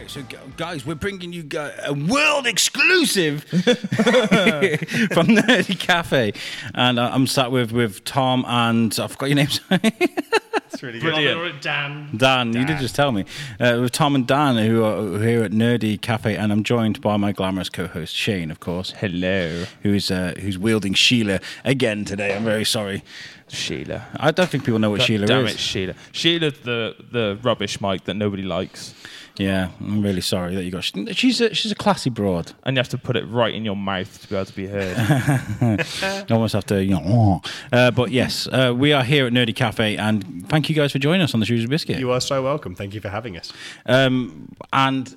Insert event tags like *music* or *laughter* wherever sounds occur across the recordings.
right, so guys, we're bringing you a world exclusive *laughs* from Nerdy Cafe, and uh, I'm sat with with Tom and I forgot your names. *laughs* That's really good. Brilliant. Or Dan. Dan, you did just tell me. Uh, with Tom and Dan, who are here at Nerdy Cafe, and I'm joined by my glamorous co-host Shane, of course, Hello, who's uh, who's wielding Sheila again today. I'm very sorry. Sheila. I don't think people know what God Sheila damn is. it, Sheila. Sheila, the the rubbish mic that nobody likes, Yeah, I'm really sorry that you got. She's a, she's a classy broad. and you have to put it right in your mouth to be able to be heard. *laughs* You almost have to, you know. Uh, but yes, uh, we are here at Nerdy Cafe, and thank you guys for joining us on the Shrewsbury Biscuit. You are so welcome. Thank you for having us. Um, and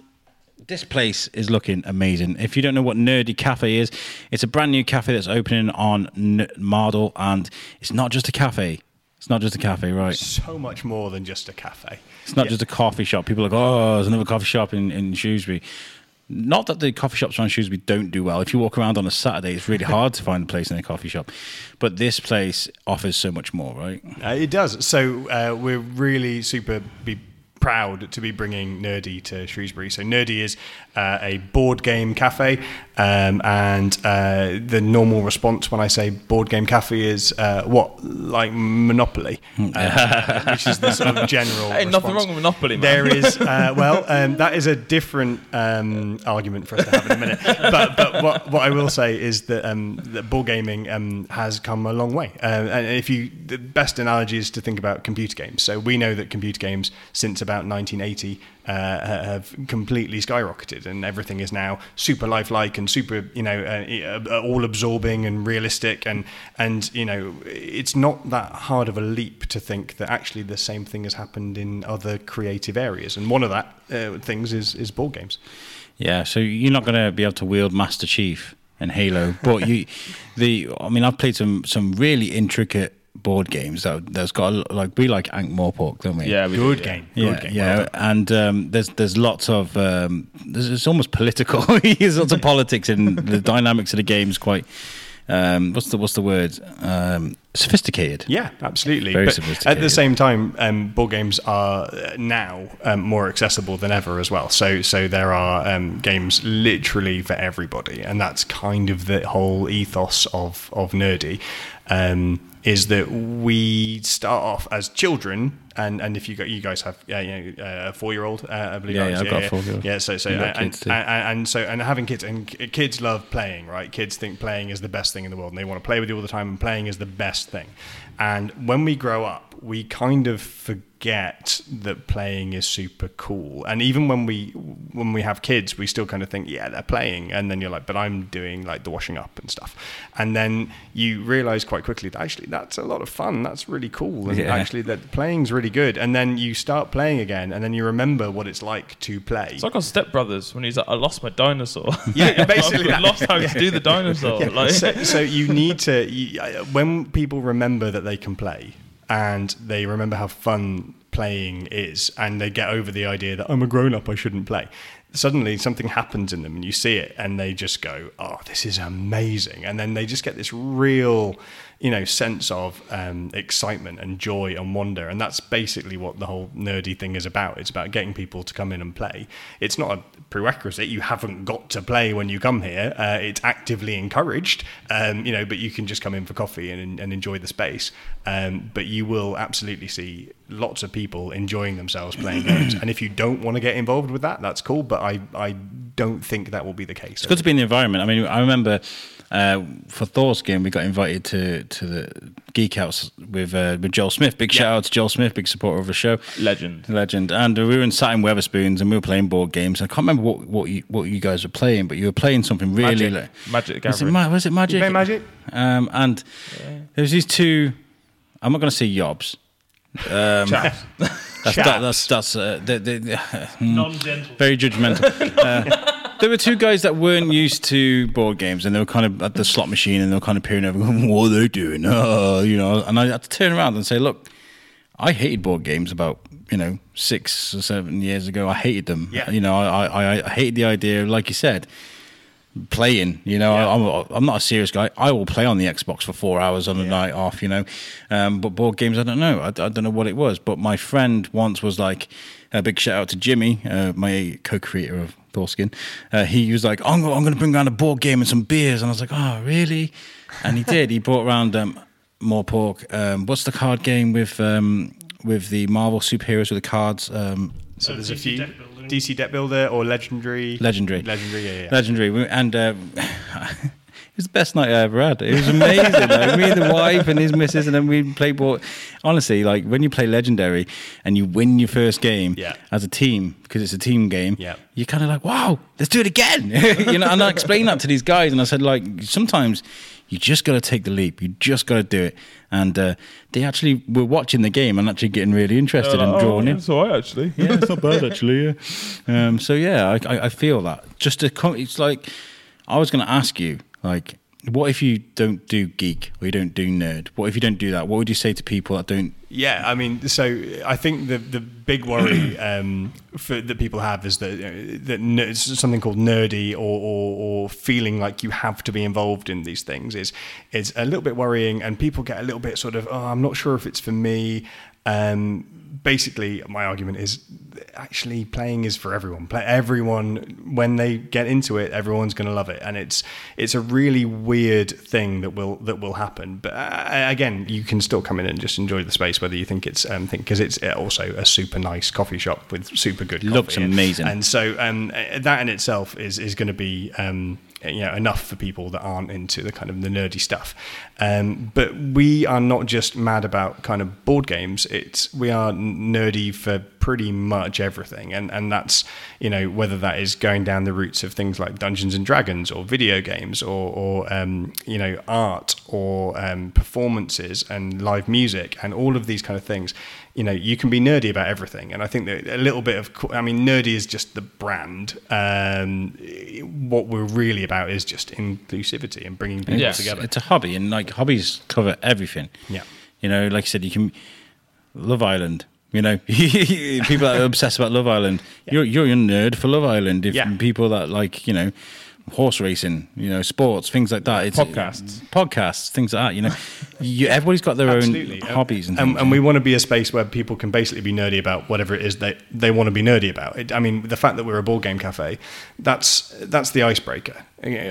this place is looking amazing. If you don't know what Nerdy Cafe is, it's a brand new cafe that's opening on N- Mardol, and it's not just a cafe. It's not just a cafe, right? So much more than just a cafe. It's not Yeah. just a coffee shop. People are like, oh, there's another coffee shop in, in Shrewsbury. Not that the coffee shops around Shrewsbury don't do well. If you walk around on a Saturday, it's really hard to find a place in a coffee shop. But this place offers so much more, right? Uh, it does. So uh, we're really super be proud to be bringing Nerdy to Shrewsbury. So Nerdy is uh, a board game cafe, um, and uh, the normal response when I say board game cafe is uh, what like Monopoly, uh, *laughs* which is the sort of general. Hey, nothing wrong with Monopoly, man. There is, *laughs* uh, well, um, that is a different um, argument for us to have in a minute. *laughs* But, but what, what I will say is that, um, that board gaming um, has come a long way. Uh, and if you, the best analogy is to think about computer games. So we know that computer games since about 1980 uh, have completely skyrocketed, and everything is now super lifelike and super, you know, uh, uh, all absorbing and realistic. And and you know, it's not that hard of a leap to think that actually the same thing has happened in other creative areas. And one of that uh, things is is board games. Yeah, so you're not going to be able to wield Master Chief and Halo, but you, *laughs* the I mean, I've played some some really intricate board games that that's got a, like we like Ankh Morpork, don't we? yeah, we Good do, yeah. game. Good Yeah, game. yeah, Well done. and um, there's there's lots of um, there's, it's almost political. *laughs* there's lots of *laughs* politics in the dynamics of the games. Quite um, what's the what's the word? Um, sophisticated. Yeah, absolutely. Very but sophisticated. at the same time, um, board games are uh, now um, more accessible than ever as well. So, so there are um, games literally for everybody, and that's kind of the whole ethos of of nerdy. Um, is that we start off as children, and, and if you got you guys have uh, you know, uh, a four year old, uh, I believe. Yeah, I yeah, I've got a four-year-old. Yeah, so so and, and, and, and so and having kids and kids love playing, right? Kids think playing is the best thing in the world, and they want to play with you all the time, and playing is the best thing. And when we grow up, we kind of forget that playing is super cool. And even when we when we have kids, we still kind of think, yeah, they're playing, and then you're like, but I'm doing like the washing up and stuff. And then you realize quite quickly that actually that's a lot of fun. That's really cool, and Yeah. actually that playing's really good. And then you start playing again, and then you remember what it's like to play. It's like on Step Brothers when he's like, I lost my dinosaur. *laughs* Yeah, *laughs* basically I that. lost how to do the *laughs* dinosaur. Like, so, so you need to you, uh, when people remember that they can play and they remember how fun playing is and they get over the idea that I'm a grown up I shouldn't play suddenly something happens in them and you see it and they just go oh this is amazing. And then they just get this real you know sense of um, excitement and joy and wonder. And that's basically what the whole nerdy thing is about. It's about getting people to come in and play. It's not a prerequisite. You haven't got to play when you come here. Uh, it's actively encouraged um, you know but you can just come in for coffee and, and enjoy the space. Um, but you will absolutely see lots of people enjoying themselves playing games. And if you don't want to get involved with that that's cool. But I, I don't think that will be the case It's good to be in the environment. I mean, I remember uh, for Thor's game, we got invited to to the Geek House with uh, with Joel Smith. Big shout out to Joel Smith, big supporter of the show. legend. Legend. And we were in sat in Wetherspoons and we were playing board games. I can't remember what what you, what you guys were playing, but you were playing something really. Magic. Like, Magic was it, Gathering. Ma- was it Magic? play Magic? Um, and there was these two. I'm not going to say yobs. Um, Chaps. *laughs* That's that, that's that's uh, the, the, the, *laughs* hmm, very judgmental. *laughs* uh, there were two guys that weren't used to board games, and they were kind of at the slot machine, and they were kind of peering over, going, "What are they doing?" *laughs* Oh, you know. And I had to turn around and say, "Look, I hated board games about you know six or seven years ago. I hated them. Yeah. You know, I, I I hated the idea, like you said." Playing. You know, Yeah. I, I'm I'm not a serious guy. I will play on the Xbox for four hours on a night off. You know, um, but board games, I don't know. I, I don't know what it was. But my friend once was like, A big shout out to Jimmy, uh, my co-creator of Thorskin. Uh, he was like, "I'm, I'm going to bring around a board game and some beers," and I was like, "Oh, really?" And he did. He brought around um, Morpork. Um, what's the card game with um, with the Marvel superheroes with the cards? Um, So there's a few Deck Builder. DC Deck Builder or Legendary. Legendary. Legendary, yeah, yeah. Legendary. And uh, it was the best night I ever had. It was amazing. like, me and the wife and his missus, and then we played board. Honestly, like when you play Legendary and you win your first game Yeah. as a team, because it's a team game, Yeah. you're kind of like, wow, let's do it again. *laughs* you know, and I explained that to these guys, and I said, like, sometimes you just got to take the leap. You just got to do it. And uh, they actually were watching the game and actually getting really interested and drawn in. That's all right, actually. Yeah, it's not bad actually. Yeah. Um, so yeah, I, I, I feel that. Just to come, it's like I was going to ask you, like, what if you don't do geek or you don't do nerd? What if you don't do that? What would you say to people that don't? Yeah, I mean, so I think the the big worry *clears throat* um, for, that people have is that you know, that something called nerdy or, or or feeling like you have to be involved in these things is is a little bit worrying, and people get a little bit sort of, oh, I'm not sure if it's for me. Um, basically, my argument is actually playing is for everyone. Play everyone when they get into it, everyone's going to love it, and it's it's a really weird thing that will that will happen. But uh, again, you can still come in and just enjoy the space, whether you think it's um, because it's also a super nice coffee shop with super good. Coffee Looks amazing. and so um, uh, that in itself is is going to be um, you know enough for people that aren't into the kind of the nerdy stuff. Um, but we are not just mad about kind of board games. It's we are nerdy for pretty much everything, and and that's you know whether that is going down the routes of things like Dungeons and Dragons or video games or or um, you know art or um, performances and live music and all of these kind of things you know you can be nerdy about everything and i think that a little bit of i mean nerdy is just the brand um, what we're really about is just inclusivity and bringing people Yes, together It's a hobby, and like hobbies cover everything. Yeah. You know, like I said, you can Love Island. You know, *laughs* people that are obsessed about Love Island. You're you're a nerd for Love Island. If Yeah. people that like, you know, horse racing, you know, sports, things like that. It's Podcasts. podcasts, things like that. You know, *laughs* you, everybody's got their Absolutely. own hobbies and and, and we want to be a space where people can basically be nerdy about whatever it is they, they want to be nerdy about. It, I mean, the fact that we're a board game cafe, that's that's the icebreaker.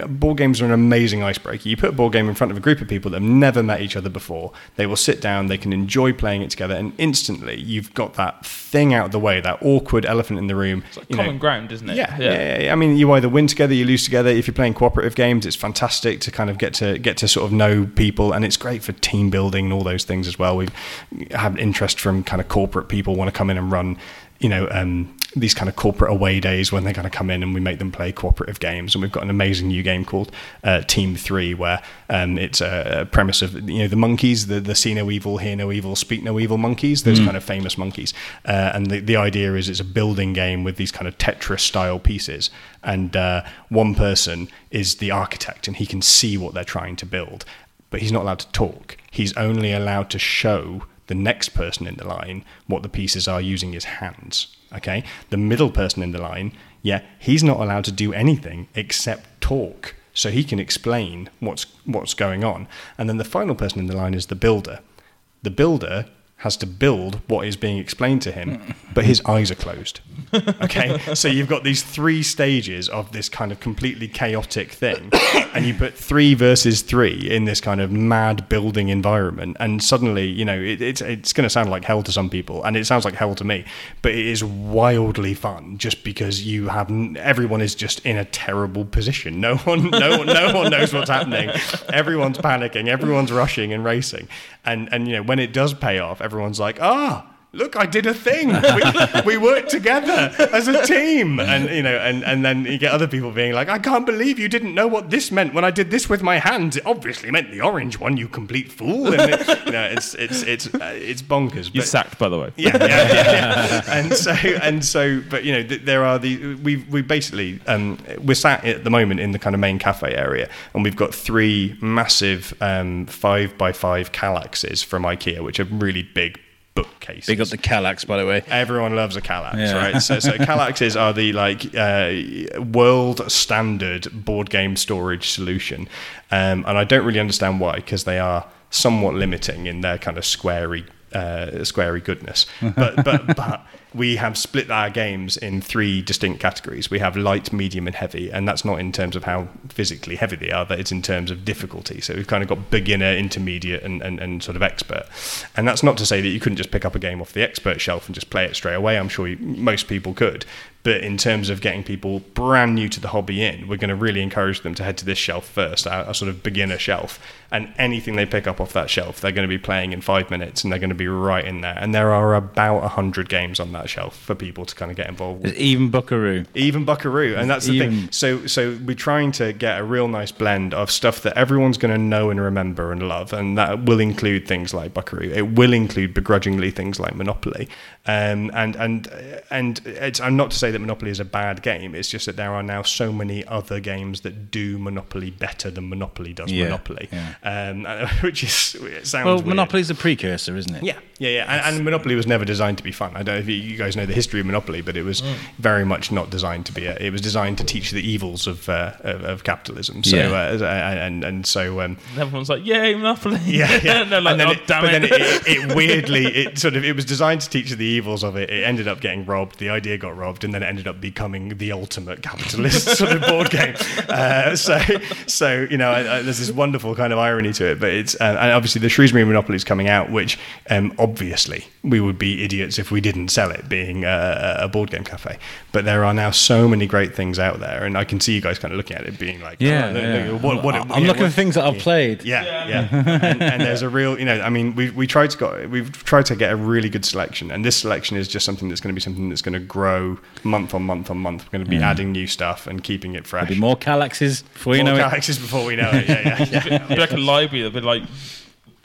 Board games are an amazing icebreaker. You put a board game in front of a group of people that have never met each other before. They will sit down, they can enjoy playing it together, and instantly you've got that thing out of the way, that awkward elephant in the room. It's like you know, common ground, isn't it? yeah, yeah. yeah, yeah. I mean, you either win together, you lose together. If you're playing cooperative games, it's fantastic to kind of get to get to sort of know people, and it's great for team building and all those things as well. We've had interest from kind of corporate people want to come in and run, you know, um, these kind of corporate away days when they're going to come in and we make them play cooperative games. And we've got an amazing new game called uh, Team Three, where um, it's a, premise of you know the monkeys, the the see no evil, hear no evil, speak no evil monkeys, those kind of famous monkeys. Uh, and the the idea is it's a building game with these kind of Tetris style pieces, and uh, one person is the architect and he can see what they're trying to build, but he's not allowed to talk. He's only allowed to show the next person in the line what the pieces are using his hands. Okay, the middle person in the line, yeah, he's not allowed to do anything except talk, so he can explain what's what's going on. And then the final person in the line is the builder. The builder has to build what is being explained to him, but his eyes are closed. Okay, *laughs* so you've got these three stages of this kind of completely chaotic thing, *coughs* and you put three versus three in this kind of mad building environment, and suddenly, you know, it, it's it's going to sound like hell to some people, and it sounds like hell to me, but it is wildly fun just because you have everyone is just in a terrible position. No *laughs* one, no one, no one knows what's happening. Everyone's panicking, everyone's rushing and racing, and and you know when it does pay off, everyone's like, ah. Look, I did a thing. We, *laughs* we worked together as a team, and you know, and, and then you get other people being like, "I can't believe you didn't know what this meant when I did this with my hands. It obviously meant the orange one, you complete fool." And it, you know, it's it's it's uh, it's bonkers. You're sacked, by the way. yeah, yeah, yeah, yeah. and so and so, but you know, th- there are the we we basically um, we're sat at the moment in the kind of main cafe area, and we've got three massive um, five by five Kallaxes from IKEA, which are really big bookcases. Big up the Kallax, by the way. Everyone loves a Kallax, Yeah. right? So, so *laughs* Kallaxes are the like uh, world standard board game storage solution, um, and I don't really understand why because they are somewhat limiting in their kind of squarey, uh, squarey goodness. *laughs* But but but we have split our games in three distinct categories. We have light, medium, and heavy, and that's not in terms of how physically heavy they are, but it's in terms of difficulty. So we've kind of got beginner, intermediate, and, and, and sort of expert. And that's not to say that you couldn't just pick up a game off the expert shelf and just play it straight away. I'm sure you, most people could. But in terms of getting people brand new to the hobby in, we're going to really encourage them to head to this shelf first, our, our sort of beginner shelf. And anything they pick up off that shelf, they're going to be playing in five minutes and they're going to be right in there. And there are about 100 games on that shelf for people to kind of get involved with. Even Buckaroo. Even Buckaroo, and that's the Even- thing. So, so we're trying to get a real nice blend of stuff that everyone's going to know and remember and love, and that will include things like Buckaroo. It will include begrudgingly things like Monopoly, um, and and and it's, I'm not to say that Monopoly is a bad game. It's just that there are now so many other games that do Monopoly better than Monopoly does Yeah, Monopoly, yeah. um, *laughs* which is it sounds Well, weird. Monopoly's a precursor, isn't it? Yeah, yeah, yeah. And, and Monopoly was never designed to be fun. I don't know if you, you guys know the history of Monopoly, but it was very much not designed to be. A, it was designed to teach the evils of uh, of, of capitalism. So Yeah. uh, and and so. Um, And everyone's like, "Yay, Monopoly!" *laughs* yeah, yeah. *laughs* and they're like, and then "Oh, it, damn but it!" then it, it, it weirdly, it sort of, it was designed to teach the evils of it. It ended up getting robbed. The idea got robbed, and then it ended up becoming the ultimate capitalist *laughs* sort of board game. Uh, so, so you know, I, I, there's this wonderful kind of irony to it. But it's, uh, and obviously the Shrewsbury Monopoly is coming out, which um, obviously we would be idiots if we didn't sell it, being a, a board game cafe. But there are now so many great things out there, and I can see you guys kind of looking at it, being like, Yeah, oh, look- yeah. look, what, what, I'm yeah, looking what- at things that I've played. yeah, yeah. *laughs* and, and there's a real, you know, I mean, we we tried to got we've tried to get a really good selection, and this selection is just something that's going to be something that's going to grow month on month on month. We're going to be adding new stuff and keeping it fresh. There'll be more Kallaxes before you More know it. galaxies before we know it. Yeah, yeah, yeah. *laughs* It'd be like a library that'd be like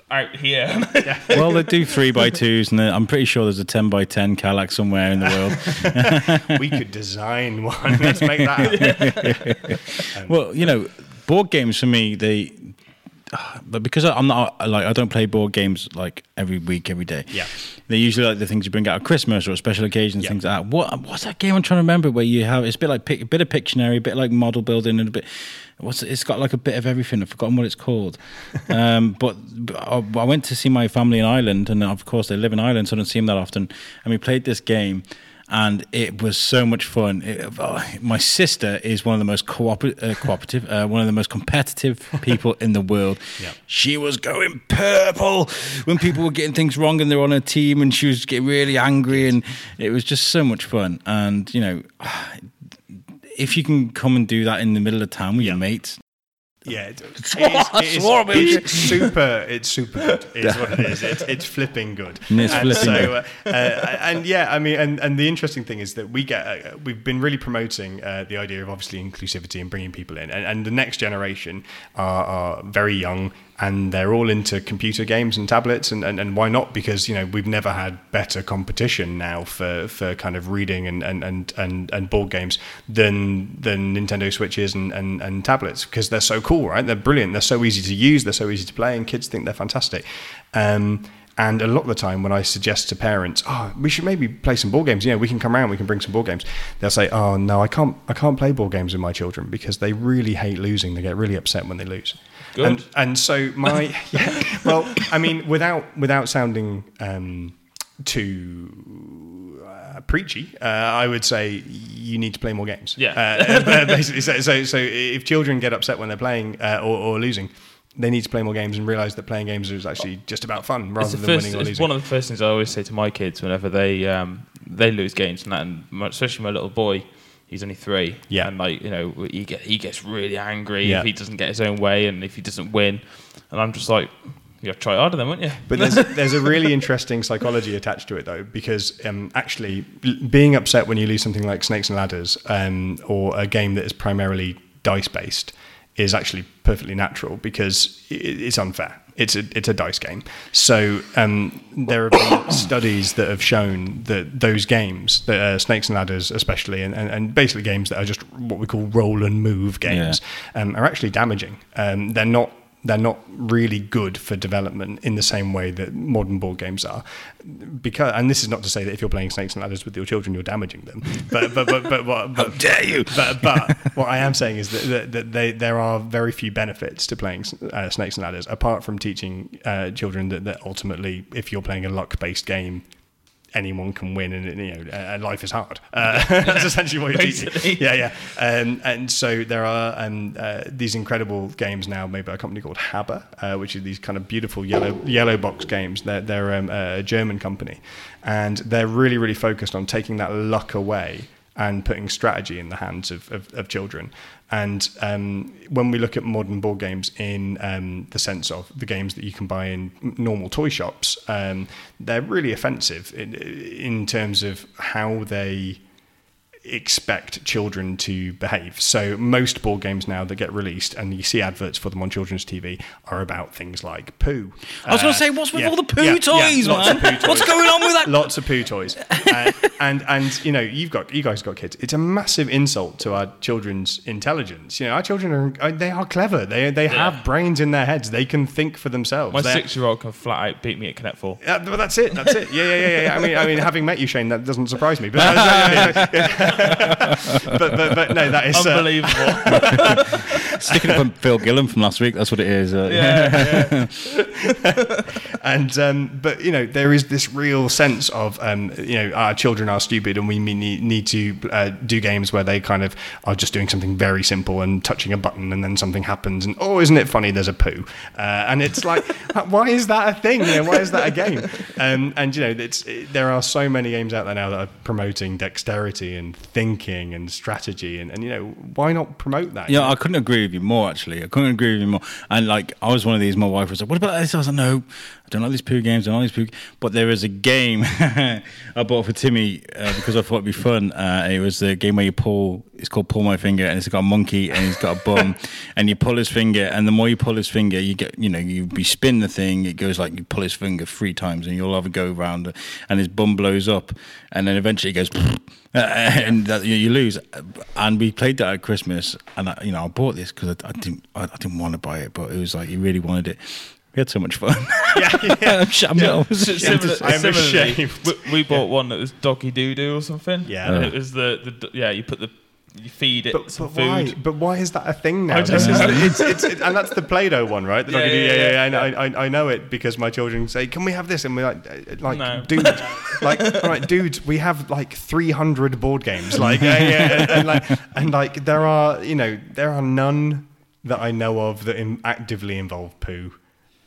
out *laughs* here. Well, they do three by twos, and I'm pretty sure there's a ten by ten Kallax somewhere in the world. *laughs* we could design one. Let's make that. happen. *laughs* Well, you know, board games for me, they. *sighs* But because I'm not like I don't play board games like every week, every day. Yeah. they're usually like the things you bring out at Christmas or special occasions, Yeah. things like that. What what's that game I'm trying to remember where you have it's a bit like a bit of Pictionary, a bit like model building, and a bit what's it, it's got like a bit of everything. I've forgotten what it's called. *laughs* um, but, but I, I went to see my family in Ireland, and of course they live in Ireland, so I don't see them that often. And we played this game. And it was so much fun. It, oh, my sister is one of the most cooper- uh, cooperative, uh, one of the most competitive *laughs* people in the world. Yeah. She was going purple when people were getting things wrong and they're on her team, and she was getting really angry, and it was just so much fun. And you know, if you can come and do that in the middle of town with your mates, Yeah, it, it is, I it is- swore about it. it's super. It's super good. Is what it is. It's, it's flipping good. It's and flipping so, good. Uh, uh, and yeah, I mean, and, and the interesting thing is that we get. Uh, we've been really promoting uh, the idea of obviously inclusivity and bringing people in, and, and the next generation are, are very young. And they're all into computer games and tablets, and, and, and why not? Because you know we've never had better competition now for, for kind of reading and, and, and, and, and board games than than Nintendo Switches and, and, and tablets because they're so cool, right? They're brilliant. They're so easy to use. They're so easy to play, and kids think they're fantastic. Um, and a lot of the time, when I suggest to parents, "Oh, we should maybe play some board games," you know, we can come around, we can bring some board games. They'll say, "Oh, no, I can't. I can't play board games with my children because they really hate losing. They get really upset when they lose." Good. And and so my *laughs* yeah, well, I mean, without without sounding um, too preachy, uh, I would say you need to play more games. Yeah. Uh, *laughs* basically, so, so so if children get upset when they're playing uh, or, or losing. They need to play more games and realize that playing games is actually just about fun rather it's than first, winning or it's losing. one of the first things I always say to my kids whenever they um, they lose games and that, and especially my little boy. He's only three, Yeah. and like you know, he get he gets really angry Yeah. if he doesn't get his own way and if he doesn't win, and I'm just like, you have to try harder then, won't you? But there's there's a really interesting psychology attached to it though, because um, actually being upset when you lose something like Snakes and Ladders um, or a game that is primarily dice based is actually perfectly natural because it's unfair. It's a it's a dice game. So um, there have been *coughs* studies that have shown that those games, that uh, Snakes and Ladders especially, and, and, and basically games that are just what we call roll and move games, um, are actually damaging. Um, they're not they're not really good for development in the same way that modern board games are. Because, and this is not to say that if you're playing Snakes and Ladders with your children, you're damaging them. But but but but, what, *laughs* but dare you? But, but *laughs* what I am saying is that, that, that they, there are very few benefits to playing uh, Snakes and Ladders, apart from teaching uh, children that, that ultimately, if you're playing a luck-based game, anyone can win and you know and life is hard. Uh, *laughs* that's essentially what you're teaching yeah yeah. Um, and so there are um, uh, these incredible games now made by a company called HABA uh, which are these kind of beautiful yellow yellow box games. They're, they're um, a German company. And they're really really focused on taking that luck away and putting strategy in the hands of, of, of children. And um, when we look at modern board games in um, the sense of the games that you can buy in normal toy shops, um, they're really offensive in, in terms of how they expect children to behave. So most board games now that get released and you see adverts for them on children's TV are about things like poo. I was going Uh, to say, what's with yeah, all the poo yeah, yeah, toys, lots of man? poo toys. What's going on with that? Lots of poo toys, uh, and and you know you've got you guys got kids. It's a massive insult to our children's intelligence. You know our children are uh, they are clever. They they have brains in their heads. They can think for themselves. My They're- six-year-old can flat out beat me at Connect Four. Yeah, but that's it. That's it. Yeah, yeah, yeah, yeah. I mean, I mean, having met you, Shane, that doesn't surprise me. But, *laughs* but, but, but no, that is uh, Unbelievable. *laughs* Sticking up on Phil Gillam from last week. That's what it is. Uh, yeah, *laughs* and um, but you know there is this real sense of um, you know our children are stupid and we need, need to uh, do games where they kind of are just doing something very simple and touching a button and then something happens and oh isn't it funny there's a poo uh, and it's like *laughs* why is that a thing you know why is that a game um, and you know it's it, there are so many games out there now that are promoting dexterity and thinking and strategy and, and you know why not promote that Yeah, I couldn't agree with you more. Actually, I couldn't agree with you more. And like, I was one of these. My wife was like, "What about this?" I was like, "No, I don't like these poo games. I don't like these poo." But there is a game *laughs* I bought for Timmy uh, because I thought it'd be fun. Uh, it was the game where you pull. It's called Pull My Finger, and it's got a monkey and he's got a bum, *laughs* and you pull his finger, and the more you pull his finger, you get, you know, you be spin the thing. It goes like you pull his finger three times, and you'll have a go round, and his bum blows up, and then eventually it goes. *laughs* And that, you, you lose. And we played that at Christmas, and I, you know I bought this because I, I didn't I, I didn't want to buy it, but it was like he really wanted it. We had so much fun. *laughs* yeah, yeah. *laughs* I'm, sh- I'm, I was Si- ashamed to Similar, say. I'm similarly, ashamed. we, we bought one that was doggy doo doo or something. Yeah. and Oh. it was the, the yeah. You put the you feed it But, some but food. why? But why is that a thing now? I don't This is know. the- it's, *laughs* it's, it, and that's the Play-Doh one, right? The Yeah, doggy do- yeah, yeah, yeah, I know, I, I know it because my children say, "Can we have this?" And we're like, uh, "Like, No. dude, like, all right, dude, we have like 300 board games, like, yeah, yeah, and, and like, and like, there are, you know, there are none that I know of that in, actively involve poo."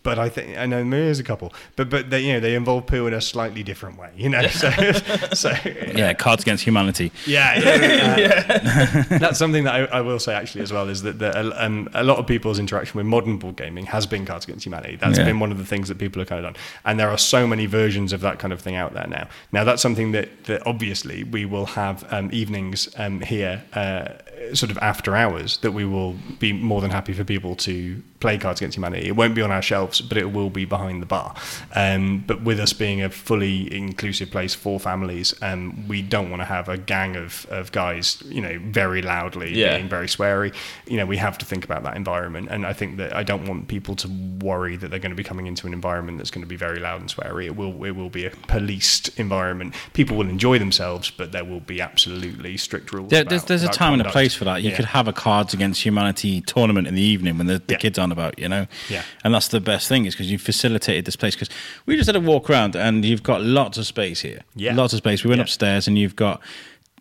But I think I know there is a couple, but but they you know they involve poo in a slightly different way, you know. So *laughs* so *laughs* Yeah, Cards Against Humanity. yeah, *laughs* yeah, uh, that's something that I, I will say actually as well is that the, um, a lot of people's interaction with modern board gaming has been Cards Against Humanity. That's Yeah. been one of the things that people have kind of done, and there are so many versions of that kind of thing out there now. Now that's something that, that obviously we will have um, evenings um, here, uh, sort of after hours, that we will be more than happy for people to play Cards Against Humanity. It won't be on our shelves, but it will be behind the bar. Um, but with us being a fully inclusive place for families, um, we don't want to have a gang of, of guys, you know, very loudly Yeah. being very sweary. You know, we have to think about that environment. And I think that I don't want people to worry that they're going to be coming into an environment that's going to be very loud and sweary. It will it will be a policed environment. People will enjoy themselves, but there will be absolutely strict rules. There, there's there's a time and a conduct. Place for that. You Yeah. could have a Cards Against Humanity tournament in the evening when the, the Yeah. kids aren't about, you know. Yeah. And that's the best thing is because you facilitated this place. Because we just had a walk around and you've got lots of space here. Yeah. Lots of space. We went Yeah. upstairs and you've got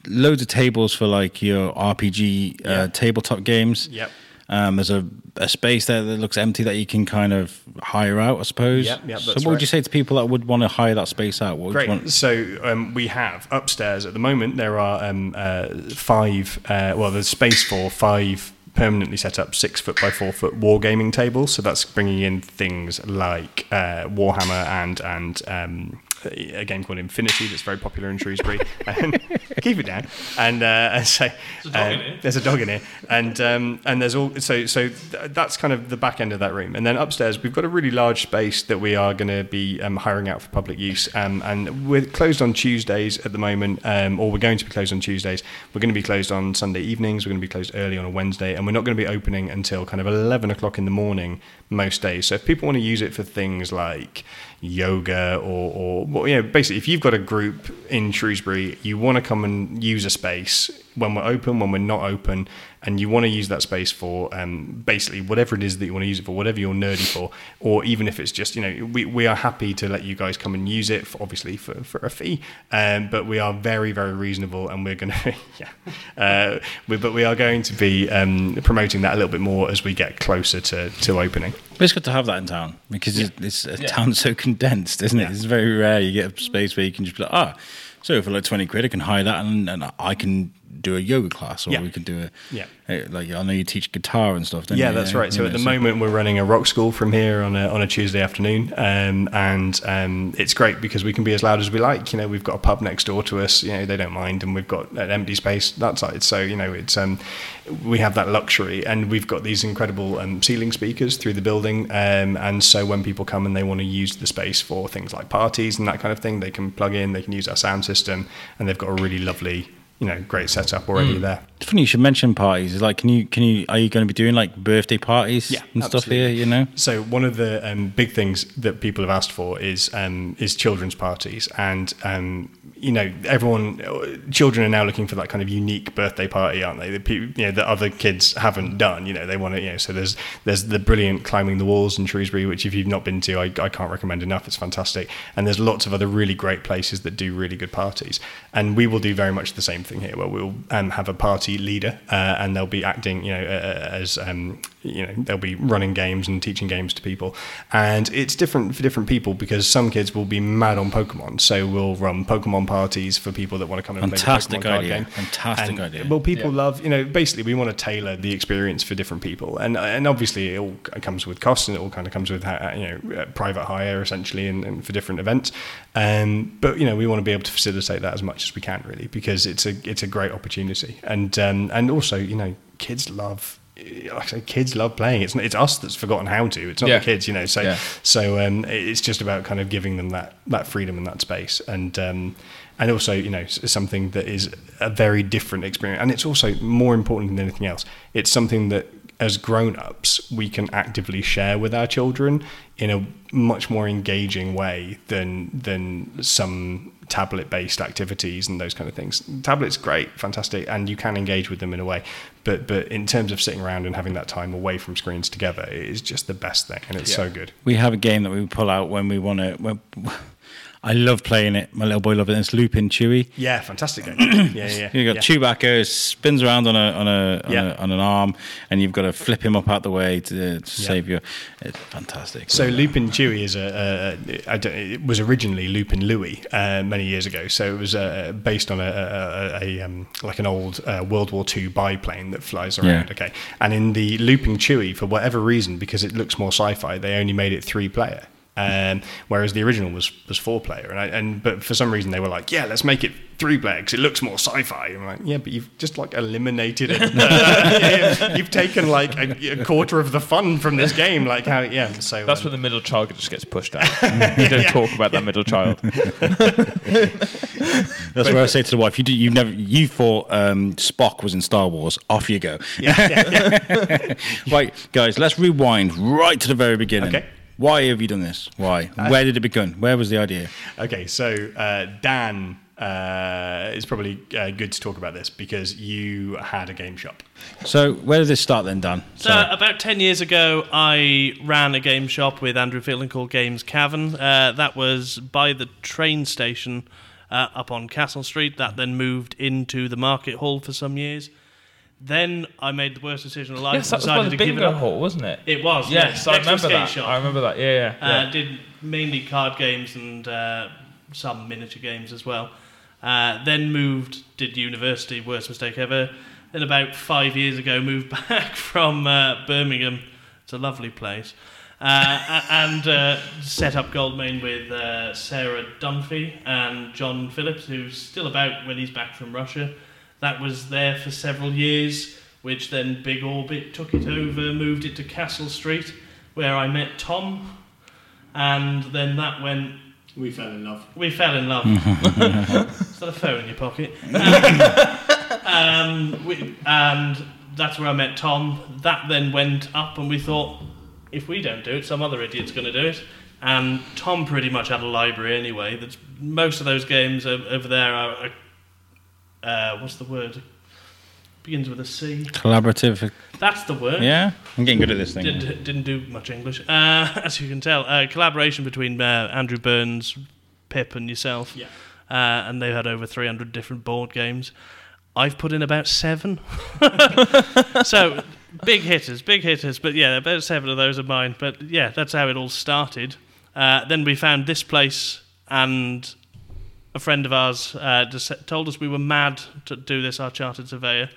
loads of tables for like your RPG uh, tabletop games. Yep. Um, there's a, a space there that looks empty that you can kind of hire out, I suppose. Yep, yep, so, what would you say to people that would want to hire that space out? What would you Great. want- So um, we have upstairs at the moment. There are um, uh, five. Uh, well, there's space for five permanently set up six foot by four foot wargaming tables. So that's bringing in things like uh, Warhammer and and um, a game called Infinity that's very popular in Shrewsbury. *laughs* and keep it down. And uh, and so There's a dog in uh, here. there's a dog in here, and um, and there's all so so th- that's kind of the back end of that room, and then upstairs we've got a really large space that we are going to be um, hiring out for public use, um, and we're closed on Tuesdays at the moment, um, or we're going to be closed on Tuesdays. We're going to be closed on Sunday evenings. We're going to be closed early on a Wednesday, and we're not going to be opening until kind of eleven o'clock in the morning most days. So if people want to use it for things like yoga or, or you know, basically if you've got a group in Shrewsbury, you want to come and use a space, when we're open, when we're not open, and you want to use that space for um, basically whatever it is that you want to use it for, whatever you're nerdy for, or even if it's just you know we, we are happy to let you guys come and use it, for, obviously for, for a fee, um, but we are very very reasonable, and we're going *laughs* to yeah, uh, we, but we are going to be um, promoting that a little bit more as we get closer to to opening. But it's good to have that in town because it's, it's a town so condensed, isn't it? Yeah. It's very rare you get a space where you can just be like, ah, so for like 20 quid, I can hire that and, and I can do a yoga class or Yeah. we could do a, Yeah. like, I know you teach guitar and stuff, don't Yeah, you? that's right. So You at know, the moment, we're running a rock school from here on a, on a Tuesday afternoon, um, and um, it's great because we can be as loud as we like. You know, we've got a pub next door to us. You know, they don't mind, and we've got an empty space that side. So you know, it's um, we have that luxury, and we've got these incredible um, ceiling speakers through the building, um, and so when people come and they want to use the space for things like parties and that kind of thing, they can plug in, they can use our sound system, and they've got a really lovely. You know, great setup already mm. there. It's funny you should mention parties. It's like, can you, can you, are you going to be doing like birthday parties Yeah, and stuff here, you know? So one of the um, big things that people have asked for is um, is children's parties, and um, you know everyone, children are now looking for that kind of unique birthday party, aren't they? The you know that other kids haven't done. You know they want to. You know so there's there's the brilliant climbing the walls in Shrewsbury, which if you've not been to, I, I can't recommend enough. It's fantastic, and there's lots of other really great places that do really good parties, and we will do very much the same thing here, where we'll um, have a party leader, uh, and they'll be acting, you know, uh, as um, you know, they'll be running games and teaching games to people, and it's different for different people because some kids will be mad on Pokemon, so we'll run Pokemon parties for people that want to come and Fantastic play the Pokemon card idea. game. Fantastic And, idea. Well, people love, you know, basically we want to tailor the experience for different people, and and obviously it all comes with costs, and it all kind of comes with uh, you know uh, private hire essentially, and, and for different events. Um, but you know we want to be able to facilitate that as much as we can, really, because it's a it's a great opportunity, and um, and also you know kids love. Like I say, kids love playing. It's it's us that's forgotten how to. It's not Yeah. the kids, you know. So Yeah. so um, it's just about kind of giving them that that freedom and that space, and um, and also you know something that is a very different experience, and it's also more important than anything else. It's something that as grown-ups we can actively share with our children in a much more engaging way than than some tablet-based activities and those kind of things. Tablets great, fantastic, and you can engage with them in a way, but but in terms of sitting around and having that time away from screens together, it is just the best thing, and it's Yeah. so good. We have a game that we pull out when we want to. I love playing it. My little boy loves it. It's Looping Chewy. Yeah, fantastic game. *clears throat* yeah, yeah, yeah. You got yeah. Chewbacca spins around on a on a, on, Yeah. a on an arm, and you've got to flip him up out the way to, to save you. It's fantastic. So Looping Chewy is a, a, a I don't, it was originally Looping Louie uh, many years ago. So it was uh, based on a, a, um, like an old uh, World War II biplane that flies around. Yeah. Okay, and in the Looping Chewy, for whatever reason, because it looks more sci-fi, they only made it three player. Um, whereas the original was, was four player, and I, and but for some reason they were like, yeah, let's make it three player because it looks more sci-fi. And I'm like, yeah, but you've just like eliminated it. *laughs* You've taken like a, a quarter of the fun from this game. Like how, yeah. So That's um, when the middle child just gets pushed out. *laughs* you don't talk about that middle child. *laughs* That's where I say to the wife, "You do, you never, you thought um, Spock was in Star Wars. Off you go." right, guys, let's rewind right to the very beginning. Okay. Why have you done this? Why? Where did it begin? Where was the idea? Okay, so uh, Dan uh, is probably uh, good to talk about this because you had a game shop. So, where did this start then, Dan? So about ten years ago, I ran a game shop with Andrew Fielding called Games Cavern. Uh, that was by the train station uh, up on Castle Street. That then moved into the market hall for some years. Then I made the worst decision of life. Yes, that was decided by the to give it bingo hall, wasn't it? It was. Yes, yeah. I Next remember that. Shop. I remember that. Yeah, yeah. Uh, yeah. did mainly card games and uh, some miniature games as well. Uh, then moved, did university, worst mistake ever. Then about five years ago, moved *laughs* back from uh, Birmingham. It's a lovely place. Uh, and uh, set up Goldmain with uh, Sarah Dunphy and John Phillips, who's still about when he's back from Russia. That was there for several years, which then Big Orbit took it over, moved it to Castle Street, where I met Tom, and then that went. We fell in love. We fell in love. *laughs* Is that a phone in your pocket? *laughs* um, we, and that's where I met Tom. That then went up, and we thought, if we don't do it, some other idiot's going to do it. And Tom pretty much had a library anyway. That's most of those games o- over there are, are uh, what's the word? begins with a C. Collaborative. That's the word. Yeah, I'm getting good at this thing. Didn't, didn't do much English, uh, *laughs* as you can tell. Uh, collaboration between uh, Andrew Burns, Pip, and yourself. Yeah. Uh, and they've had over 300 different board games. I've put in about seven. *laughs* so, big hitters, big hitters. But yeah, about seven of those are mine. But yeah, that's how it all started. Uh, then we found this place, and a friend of ours uh, just told us we were mad to do this, our chartered surveyor.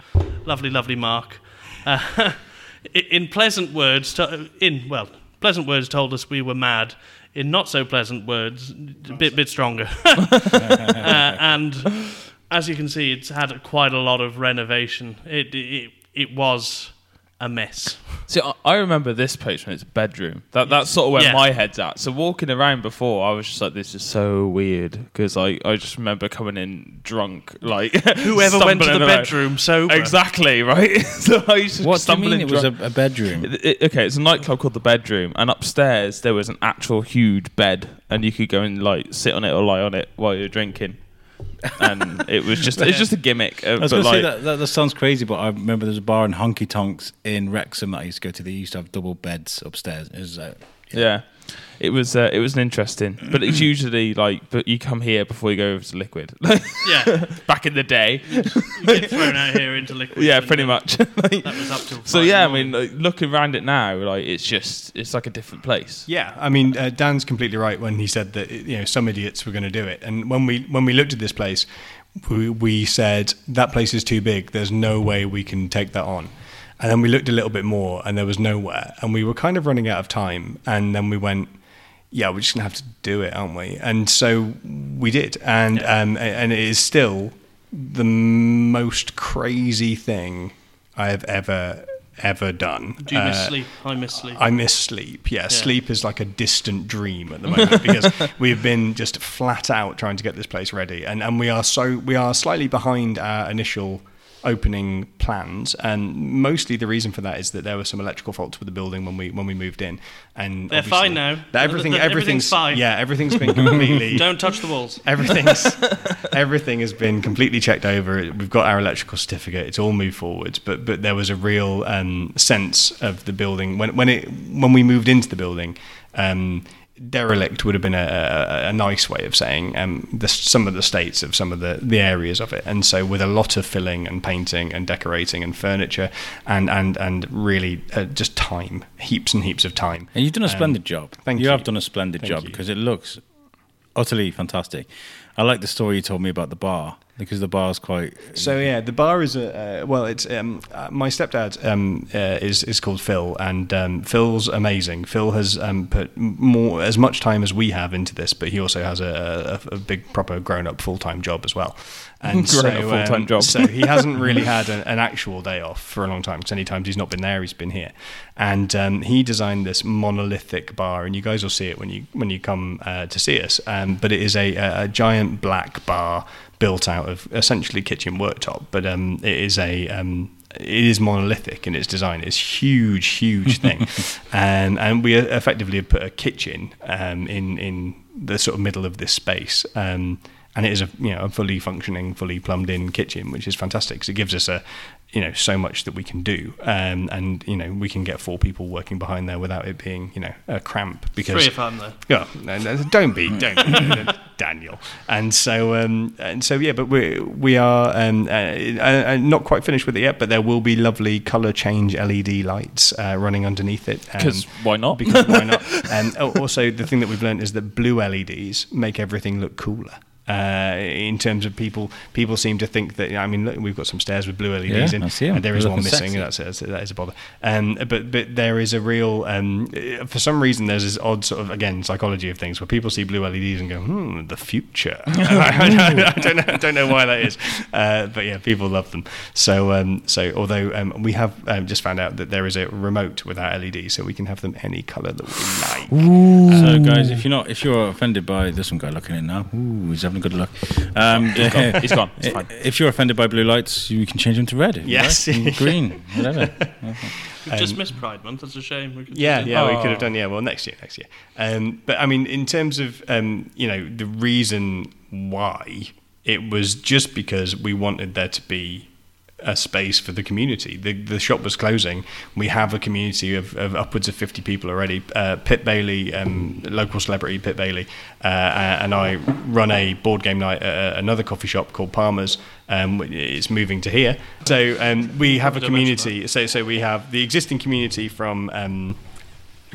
Lovely, lovely Mark. Uh, *laughs* in pleasant words, to, in, well, pleasant words told us we were mad. In not so pleasant words, a bit, bit stronger. *laughs* uh, and as you can see, it's had quite a lot of renovation. It, it, it was a mess. See, I- I remember this place when it's a bedroom. That that's sort of where Yeah. my head's at. So walking around before, I was just like, "This is so weird," because I I just remember coming in drunk, like *laughs* Whoever went to the stumbling around. bedroom sober. Exactly right. *laughs* so I used to What do you stumble mean in it was a, drunk. a bedroom? It- it- okay, it's a nightclub called the Bedroom, and upstairs there was an actual huge bed, and you could go and like sit on it or lie on it while you're drinking. And it was just it's just a gimmick. Uh, I was going to like, say that, that that sounds crazy, but I remember there's a bar in Honky Tonks in Wrexham that I used to go to. They used to have double beds upstairs. It was, uh, Yeah, it was uh, it was an interesting, but it's *clears throat* usually like, but you come here before you go over to liquid. *laughs* Yeah, Back in the day, you get thrown out here into liquid. yeah, pretty much. *laughs* That was up till so five yeah, I mean, like, looking around it now, like it's just it's like a different place. Yeah, I mean, uh, Dan's completely right when he said that you know some idiots were going to do it. And when we when we looked at this place, we, we said that place is too big. There's no way we can take that on. And then we looked a little bit more, and there was nowhere. And we were kind of running out of time. And then we went, yeah, we're just gonna have to do it, aren't we? And so we did. And um, and it is still the most crazy thing I have ever ever done. Do you miss Uh, sleep? I miss sleep. I miss sleep. Yeah, sleep is like a distant dream at the moment *laughs* because we've been just flat out trying to get this place ready, and and we are so we are slightly behind our initial opening plans, and mostly the reason for that is that there were some electrical faults with the building when we when we moved in, and They're fine now. Everything, Everything's everything's fine. Yeah, everything's been completely. *laughs* Don't touch the walls. Everything's *laughs* everything has been completely checked over. We've got our electrical certificate. It's all moved forwards. But but there was a real um, sense of the building when when it when we moved into the building. Um, derelict would have been a, a, a nice way of saying um, the, some of the states of some of the, the areas of it. And so with a lot of filling and painting and decorating and furniture and and and really uh, just time, heaps and heaps of time. and you've done a Um, splendid job. thank you. you. have done a splendid Thank job you. because it looks utterly fantastic. I like the story you told me about the bar because the bar's quite. So yeah, the bar is a uh, well. It's um, uh, my stepdad um, uh, is is called Phil, and um, Phil's amazing. Phil has um, put more as much time as we have into this, but he also has a, a, a big proper grown up full time job as well. And *laughs* Grown-up full-time um, job. So he hasn't really had an, an actual day off for a long time because any times he's not been there, he's been here. And um, he designed this monolithic bar, and you guys will see it when you when you come uh, to see us. Um, but it is a, a, a giant black bar built out of essentially kitchen worktop, but um, it is a um, it is monolithic in its design. It's huge, huge thing, and *laughs* and we effectively have put a kitchen um, in in the sort of middle of this space. Um, and it is a you know a fully functioning, fully plumbed in kitchen, which is fantastic because it gives us a you know so much that we can do, um, and you know we can get four people working behind there without it being you know a cramp because Three if I'm there. yeah, no, no, don't be, don't be, *laughs* Daniel. And so, um, and so, yeah, but we we are um, uh, uh, not quite finished with it yet, but there will be lovely color change LED lights uh, running underneath it. um, 'Cause why not? Because why *laughs* not? And al- also, the thing that we've learned is that blue LEDs make everything look cooler. Uh, in terms of people, people seem to think that. I mean, look, we've got some stairs with blue LEDs Yeah, in, I see 'em. and there is one missing. sexy. That's that's that is a bother. Um, but but there is a real um, uh, for some reason there's this odd sort of again psychology of things where people see blue LEDs and go hmm the future. *laughs* I, don't know, I don't know why that is, uh, but yeah, people love them. So um, so although um, we have um, just found out that there is a remote without LED, so we can have them any color that we like. So, guys, if you're not, if you're offended by there's some guy looking in now. Ooh, he's having a good look. Um, He's gone. *laughs* He's gone. It's fine. If you're offended by blue lights, you can change them to red. Yes. like, and *laughs* green, whatever. We've just missed Pride Month. That's a shame. We could Yeah, do yeah, we Oh. could have done. Yeah, well, next year, next year. Um, but I mean, in terms of um, you know the reason why it was just because we wanted there to be a space for the community. The the shop was closing. We have a community of, of upwards of 50 people already. Uh, Pip Bailey, um, local celebrity Pip Bailey, uh, and I run a board game night at another coffee shop called Palmer's. Um, it's moving to here, so um, we have a community. So so we have the existing community from. Um,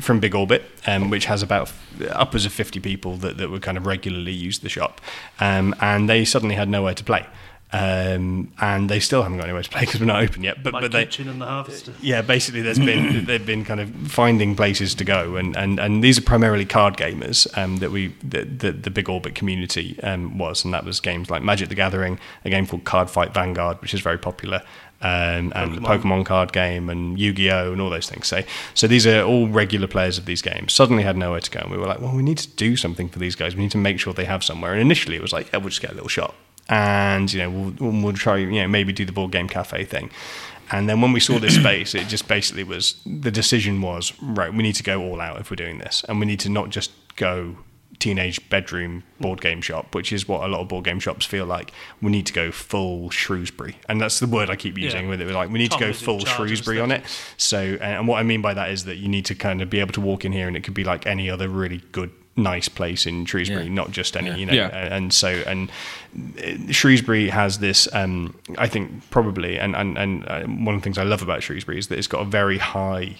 from Big Orbit, um, which has about upwards of 50 people that, that would kind of regularly use the shop. Um, and they suddenly had nowhere to play. Um, and they still haven't got anywhere to play because we're not open yet. But, My but they, and the harvester. yeah, basically, there's been *clears throat* they've been kind of finding places to go, and, and, and these are primarily card gamers um, that we that the, the big orbit community um, was, and that was games like Magic the Gathering, a game called Card Fight Vanguard, which is very popular, um, and the Pokemon. Pokemon card game, and Yu Gi Oh, and all those things. So so these are all regular players of these games. Suddenly had nowhere to go, and we were like, well, we need to do something for these guys. We need to make sure they have somewhere. And initially, it was like, yeah, we'll just get a little shop and you know we'll, we'll try you know maybe do the board game cafe thing. And then when we saw this *clears throat* space it just basically was the decision was right we need to go all out if we're doing this. And we need to not just go teenage bedroom board game shop which is what a lot of board game shops feel like. We need to go full shrewsbury. And that's the word i keep using Yeah. with it. We're like we need Tom to go full shrewsbury on it. so and what i mean by that is that you need to kind of be able to walk in here and it could be like any other really good nice place in shrewsbury Yeah. not just any Yeah. you know Yeah. and so and uh, Shrewsbury has this um, I think probably and and, and uh, one of the things I love about Shrewsbury is that it's got a very high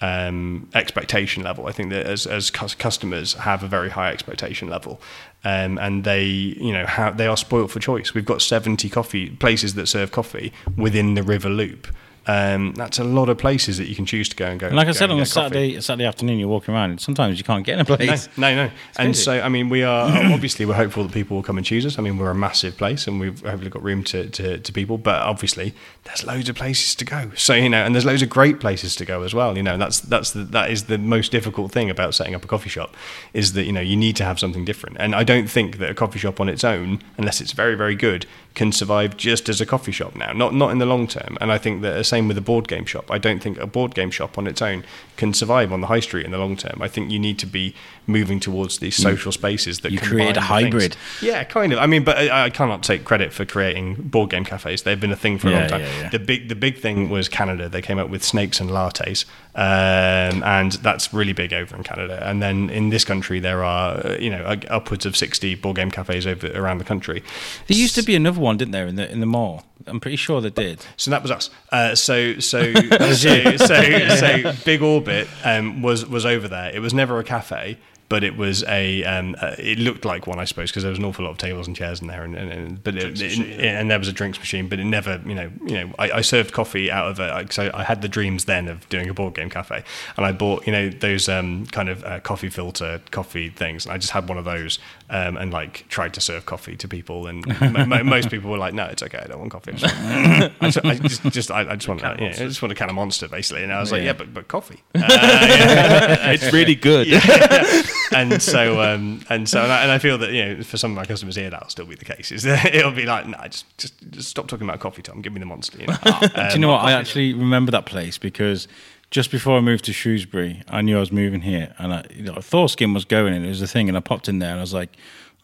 um, expectation level. I think that as as customers have a very high expectation level, um, and they you know have, they are spoilt for choice. We've got seventy coffee places that serve coffee within the River Loop. Um, that's a lot of places that you can choose to go and go. And like I said, on a coffee. Saturday, Saturday afternoon, you're walking around, and sometimes you can't get in a place. No, no, *laughs* no. And so, I mean, we are *coughs* obviously we're hopeful that people will come and choose us. I mean, we're a massive place, and we've hopefully got room to, to, to people. But obviously, there's loads of places to go. So you know, and there's loads of great places to go as well. You know, and that's that's the, that is the most difficult thing about setting up a coffee shop, is that you know you need to have something different. And I don't think that a coffee shop on its own, unless it's very very good, can survive just as a coffee shop now. Not not in the long term. And I think that the same with a board game shop. I don't think a board game shop on its own can survive on the high street in the long term. I think you need to be moving towards these social spaces that you create a the things. hybrid. Yeah, kind of. I mean, but I, I cannot take credit for creating board game cafes. They've been a thing for a Yeah, long time. yeah, yeah. The big the big thing was Canada. They came up with snakes and lattes, um, and that's really big over in Canada. And then in this country, there are uh, you know uh, upwards of sixty board game cafes over around the country. There used to be another one, didn't there, in the in the mall? I'm pretty sure they did. So that was us. Uh, so so *laughs* so, so *laughs* so Big Orbit um, was was over there. It was never a cafe, but it was a. Um, uh, it looked like one, I suppose, because there was an awful lot of tables and chairs in there, and, and, and but it, Drinks it- machine. and there was a drinks machine, but it never, you know, you know, I, I served coffee out of it. So I had the dreams then of doing a board game cafe, and I bought, you know, those um, kind of uh, coffee filter coffee things, and I just had one of those, um, and like tried to serve coffee to people, and mo- mo- most people were like, "No, it's okay, I don't want coffee." I just want, I just, I just, just, I, I just want, yeah, I just want a can of Monster, basically, and I was like, Yeah. "Yeah, but but coffee." *laughs* Uh, yeah. it's really good. *laughs* and so um, and so and I, and I feel that you know for some of my customers here that'll still be the case is that *laughs* it'll be like no just just, just stop talking about coffee Tom give me the monster you know? Do you know what? I actually remember that place because just before I moved to Shrewsbury, I knew I was moving here, and I, you know, Thorskin was going, and it was a thing, and I popped in there, and I was like,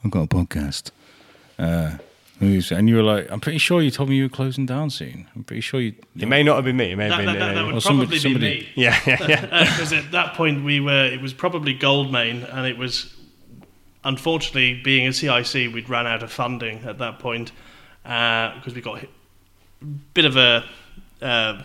"I've got a podcast." Uh, and you were like, "I'm pretty sure you told me you were closing down soon." I'm pretty sure you. it may not have been me it may have That, been that, that, that uh, would Or probably somebody- somebody- be me. yeah yeah yeah *laughs* Because at that point we were, it was probably Goldmain, and it was, unfortunately, being a CIC, we'd ran out of funding at that point because we got hit, bit of a uh,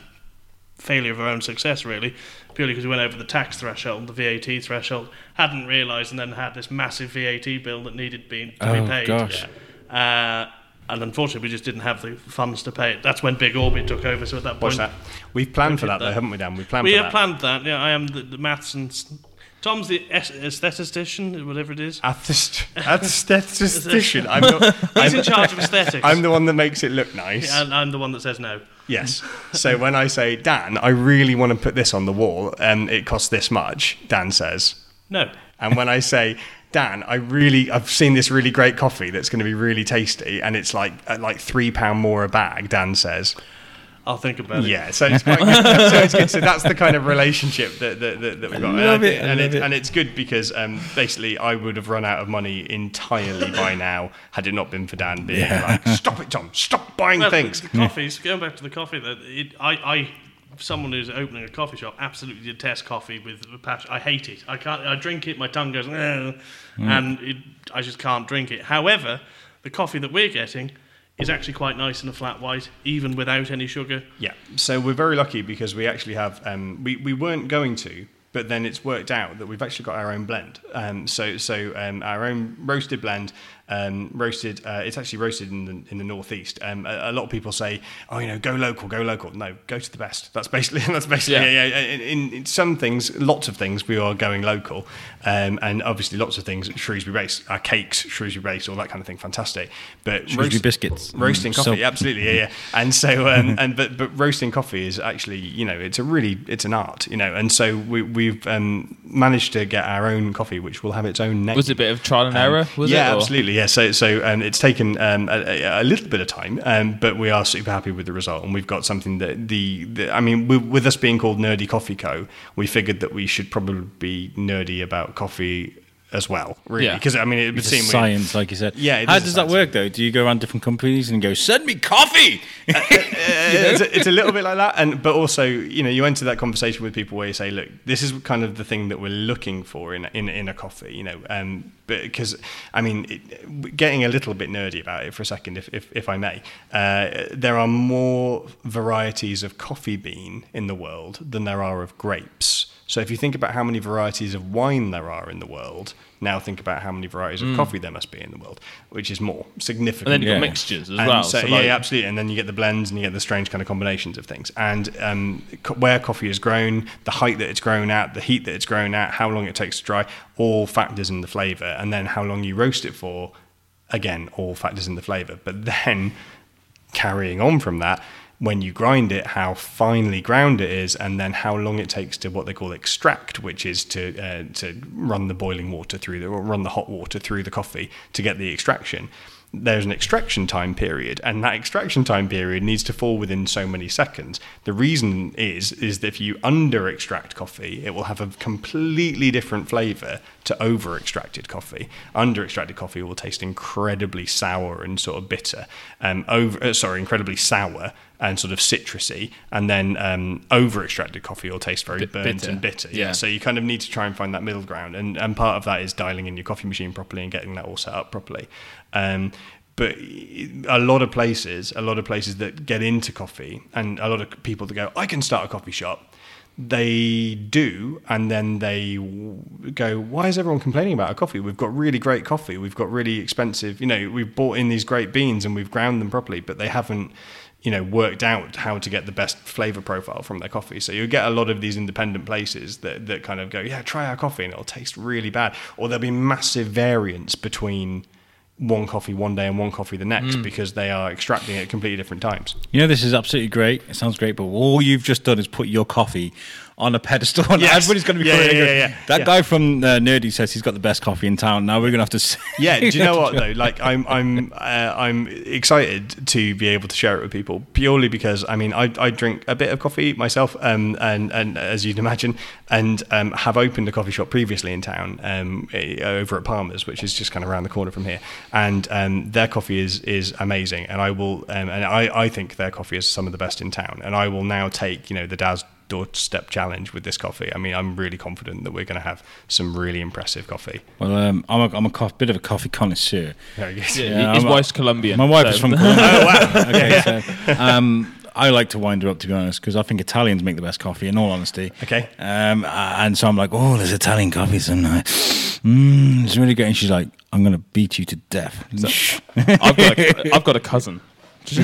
failure of our own success, really, purely because we went over the tax threshold, the VAT threshold, hadn't realised, and then had this massive VAT bill that needed being to Oh, be paid. gosh. Uh, and unfortunately, we just didn't have the funds to pay it. That's when Big Orbit took over. So at that point, that we've planned for did that though that. haven't we Dan we've planned for that. we have that planned that. Yeah, I am the, the maths and s- Tom's the aes- aesthetician, whatever it is. Athist- *laughs* Aesthetician I'm, *laughs* not, He's in I'm, charge of aesthetics. I'm the one that makes it look nice and I'm the one that says no. Yes. So when I say, Dan, I really want to put this on the wall and it costs this much, Dan says. No. And when I say, Dan, I really, I've seen this really great coffee that's going to be really tasty and it's like uh, like three pound more a bag, Dan says. I'll think about it. Yeah, so it's quite good. so it's good. So that's the kind of relationship that that, that, that we've got, love and, I it, I and, love it, it. and it's good because um, basically I would have run out of money entirely by now had it not been for Dan being Yeah. like, "Stop it, Tom! Stop buying Well, things." The coffees. Going back to the coffee, that it, I, I, someone who's opening a coffee shop, absolutely detests coffee with a passion. I hate it. I can't. I drink it. My tongue goes, "Ugh," and it, I just can't drink it. However, the coffee that we're getting is actually quite nice in a flat white, even without any sugar. Yeah, so we're very lucky because we actually have. Um, we we weren't going to, but then it's worked out that we've actually got our own blend. Um, so so um, our own roasted blend. Um, roasted. Uh, it's actually roasted in the in the northeast. Um, a, a lot of people say, "Oh, you know, go local, go local." No, go to the best. That's basically *laughs* that's basically Yeah. yeah. yeah, In, in, in some things, lots of things, we are going local, um, and obviously lots of things Shrewsbury based. Our cakes, Shrewsbury based, all that kind of thing, fantastic. But Shrewsbury biscuits. roasting Mm, coffee, so- absolutely, yeah, yeah. And so, um, *laughs* and but but roasting coffee is actually, you know, it's a really it's an art, you know. And so we, we've um, managed to get our own coffee, which will have its own name. Was it a bit of trial and Um, error? Was yeah, it? or- absolutely. Yeah. So, so um, it's taken um, a, a- little bit of time, um, but we are super happy with the result, and we've got something that the, the I mean, with, with us being called Nerdy Coffee Co, we figured that we should probably be nerdy about coffee as well, really, Yeah. because I mean, it would It's seem science, like you said. Yeah, How does that work though? Do you go around different companies and go, "Send me coffee"? *laughs* it's, a, it's a little bit *laughs* like that, and but also you know you enter that conversation with people where you say, look, this is kind of the thing that we're looking for in in, in a coffee, you know, um, but because I mean, it, getting a little bit nerdy about it for a second, if if, if I may, uh, there are more varieties of coffee bean in the world than there are of grapes. So if you think about how many varieties of wine there are in the world, now think about how many varieties of coffee there must be in the world, which is more significant. and then you've Yeah. got mixtures as And well. So, so yeah, like- yeah, absolutely. And then you get the blends and you get the strange kind of combinations of things. And um, co- where coffee is grown, the height that it's grown at, the heat that it's grown at, how long it takes to dry, all factors in the flavour. And then how long you roast it for, again, all factors in the flavour. But then carrying on from that, when you grind it, how finely ground it is, and then how long it takes to what they call extract, which is to uh, to run the boiling water through the or run the hot water through the coffee to get the extraction. There's an extraction time period, and that extraction time period needs to fall within so many seconds. The reason is is that if you under extract coffee, it will have a completely different flavour to over extracted coffee. Under extracted coffee will taste incredibly sour and sort of bitter. Um, over uh, sorry, incredibly sour and sort of citrusy, and then um, over extracted coffee will taste very Bit burnt bitter. and bitter. Yeah. Yeah. So you kind of need to try and find that middle ground, and and part of that is dialing in your coffee machine properly and getting that all set up properly. Um, but a lot of places, a lot of places that get into coffee, and a lot of people that go, I can start a coffee shop. They do, and then they go, Why is everyone complaining about our coffee? We've got really great coffee. We've got really expensive, you know, we've bought in these great beans and we've ground them properly, but they haven't, you know, worked out how to get the best flavor profile from their coffee. So you get a lot of these independent places that, that kind of go, Yeah, try our coffee, and it'll taste really bad. Or there'll be massive variance between one coffee one day and one coffee the next Mm. because they are extracting it at completely different times. You know, this is absolutely great. It sounds great, but all you've just done is put your coffee on a pedestal, and Yes. everybody's going to be Yeah, calling yeah, yeah, yeah. That guy from uh, Nerdy says he's got the best coffee in town. Now we're going to have to. Say, *laughs* Yeah, do you know *laughs* what though? Like, I'm I'm uh, I'm excited to be able to share it with people purely because I mean I, I drink a bit of coffee myself, um, and and as you'd imagine, and um, have opened a coffee shop previously in town, um, eh, over at Palmer's, which is just kind of around the corner from here, and um, their coffee is is amazing, and I will um, and I I think their coffee is some of the best in town, and I will now take you know the Daz doorstep challenge with this coffee. I mean, I'm really confident that we're going to have some really impressive coffee. Well, um, I'm a, I'm a co- bit of a coffee connoisseur. Very good. Yeah, his I'm a- wife's Colombian. My wife so- is from *laughs* Colombia. oh wow! *laughs* Okay, so um, I like to wind her up to be honest because I think Italians make the best coffee. In all honesty, Okay. Um, and so I'm like, oh, there's Italian coffee, so nice. Mm, it's really good. And she's like, I'm gonna beat you to death. *laughs* I've got a, I've got a cousin. *laughs*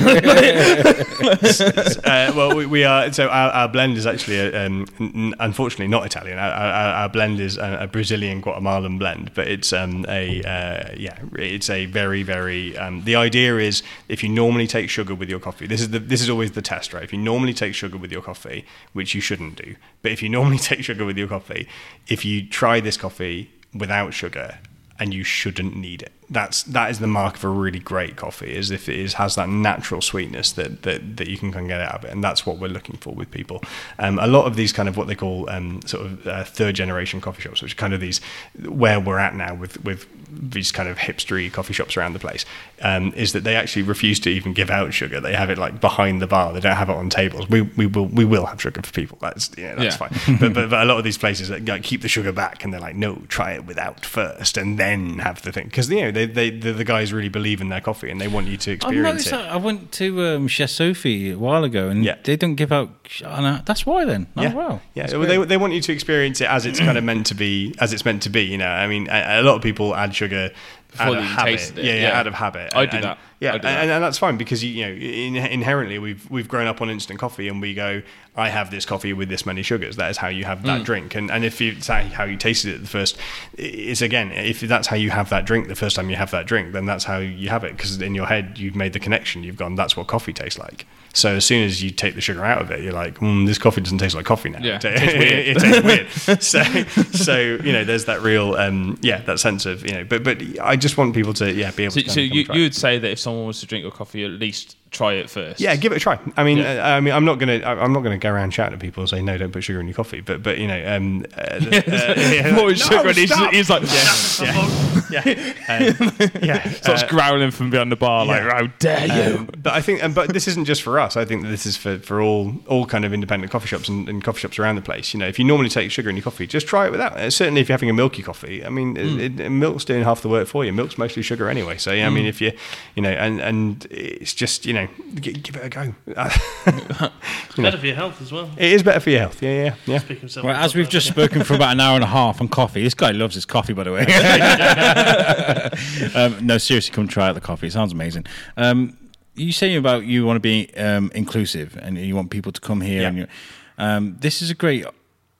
uh, well, we, we are. So our, our blend is actually, a, um, n- unfortunately, not Italian. Our, our, our blend is a, a Brazilian Guatemalan blend, but it's um, a uh, yeah, it's a very very. Um, the idea is if you normally take sugar with your coffee, this is the this is always the test, right? If you normally take sugar with your coffee, which you shouldn't do, but if you *laughs* normally take sugar with your coffee, if you try this coffee without sugar, and you shouldn't need it. That's that is the mark of a really great coffee is if it is has that natural sweetness that that, that you can kind of get out of it and that's what we're looking for with people. Um, a lot of these kind of what they call um, sort of uh, third generation coffee shops which are kind of these where we're at now with with these kind of hipstery coffee shops around the place um, is that they actually refuse to even give out sugar. They have it like behind the bar. They don't have it on tables. We, we will we will have sugar for people. That's yeah that's Yeah. fine. But, but but a lot of these places that like, keep the sugar back and they're like no try it without first and then have the thing. Because you know they, they the, the guys really believe in their coffee and they want you to experience it that. I went to um, Chef Sophie a while ago, and Yeah. they don't give out. That's why then. Oh, yeah, wow. yeah. Well, they, they want you to experience it as it's kind of meant to be, as it's meant to be. You know, I mean, a, a lot of people add sugar Before out of habit. tasted it, Yeah, yeah, yeah. out of habit. I And- do that. Yeah, I do that. and, and that's fine because you, you know in, inherently we've we've grown up on instant coffee and we go, I have this coffee with this many sugars. That is how you have Mm. that drink. And and if you, it's how you tasted it the first, is again if that's how you have that drink the first time you have that drink, then that's how you have it because in your head you've made the connection. You've gone, that's what coffee tastes like. So as soon as you take the sugar out of it, you're like, mm, this coffee doesn't taste like coffee now. Yeah, it, it tastes weird. *laughs* it tastes weird. *laughs* So, so you know, there's that real, um, yeah, that sense of you know. But but I just want people to yeah be able So, to. so kind of come you, you would say that if someone was to drink your coffee, at least try it first. Yeah, give it a try. I mean, Yeah. uh, I mean, I'm not gonna, I'm not gonna go around shouting at people and say no, don't put sugar in your coffee. But, but you know, um, uh, *laughs* uh, yeah, More no, sugar, and he's, he's like, yeah, *laughs* um, yeah. *laughs* starts uh, growling from behind the bar, like, yeah. how dare you? Um, but I think, um, but this isn't just for us. I think that this is for, for all all kind of independent coffee shops and, and coffee shops around the place. You know, if you normally take sugar in your coffee, just try it without. Uh, certainly, if you're having a milky coffee, I mean, it, it, milk's doing half the work for you. Milk's mostly sugar anyway. So yeah, I mean, if you, you know, and and it's just you know, g- give it a go. *laughs* It's better for your health as well. it is better for your health. Yeah, yeah, yeah. Speaking of Well, as we've just spoken for about an hour and a half on coffee, this guy loves his coffee, by the way. *laughs* um, no, seriously, come try out the coffee. It sounds amazing. Um, you saying about you want to be um, inclusive and you want people to come here, Yeah. and you, um, this is a great,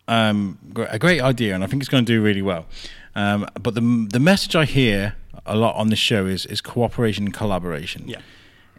um, a great idea, and I think it's going to do really well. Um, but the the message I hear a lot on the show is is cooperation and collaboration. Yeah.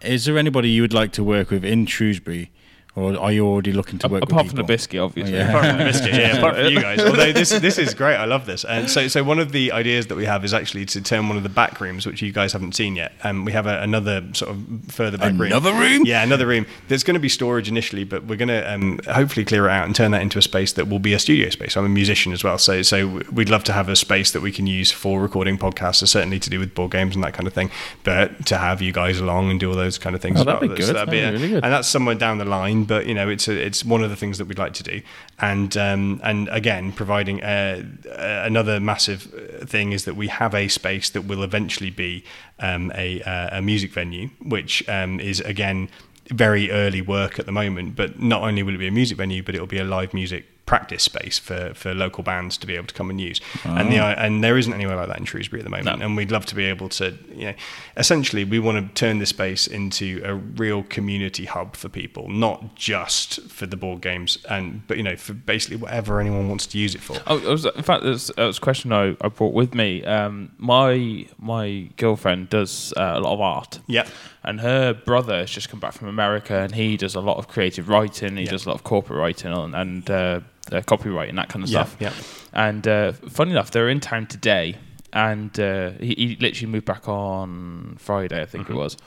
Is there anybody you would like to work with in Shrewsbury, or are you already looking to work Apart with from the biscuit, obviously. Oh, yeah. apart from the biscuit, yeah, apart from you guys. Although this this is great, I love this. And so so one of the ideas that we have is actually to turn one of the back rooms, which you guys haven't seen yet. Um, we have a, another sort of further back room. Another room? Yeah, another room. There's going to be storage initially, but we're going to um, hopefully clear it out and turn that into a space that will be a studio space. I'm a musician as well, so so we'd love to have a space that we can use for recording podcasts, so certainly to do with board games and that kind of thing. But to have you guys along and do all those kind of things. Oh, that'd well. be So good. that'd be That'd be a- really good. and that's somewhere down the line. But you know, it's a, it's one of the things that we'd like to do. And um, and again, providing uh, uh, another massive uh, thing is that we have a space that will eventually be um, a a music venue, which um, is again very early work at the moment. But not only will it be a music venue, but it will be a live music practice space for, for local bands to be able to come and use. And the and there isn't anywhere like that in Shrewsbury at the moment. No. And we'd love to be able to, you know, essentially we want to turn this space into a real community hub for people, not just for the board games and but you know for basically whatever anyone wants to use it for. Oh, was, in fact, there's, a question I, I brought with me. Um, my my girlfriend does uh, a lot of art, Yeah. and her brother has just come back from America, and he does a lot of creative writing. He does a lot of corporate writing and, and uh, uh, and that kind of Yeah, stuff. yeah. And uh, funny enough, they're in town today, and uh, he, he literally moved back on Friday, I think Mm-hmm. it was,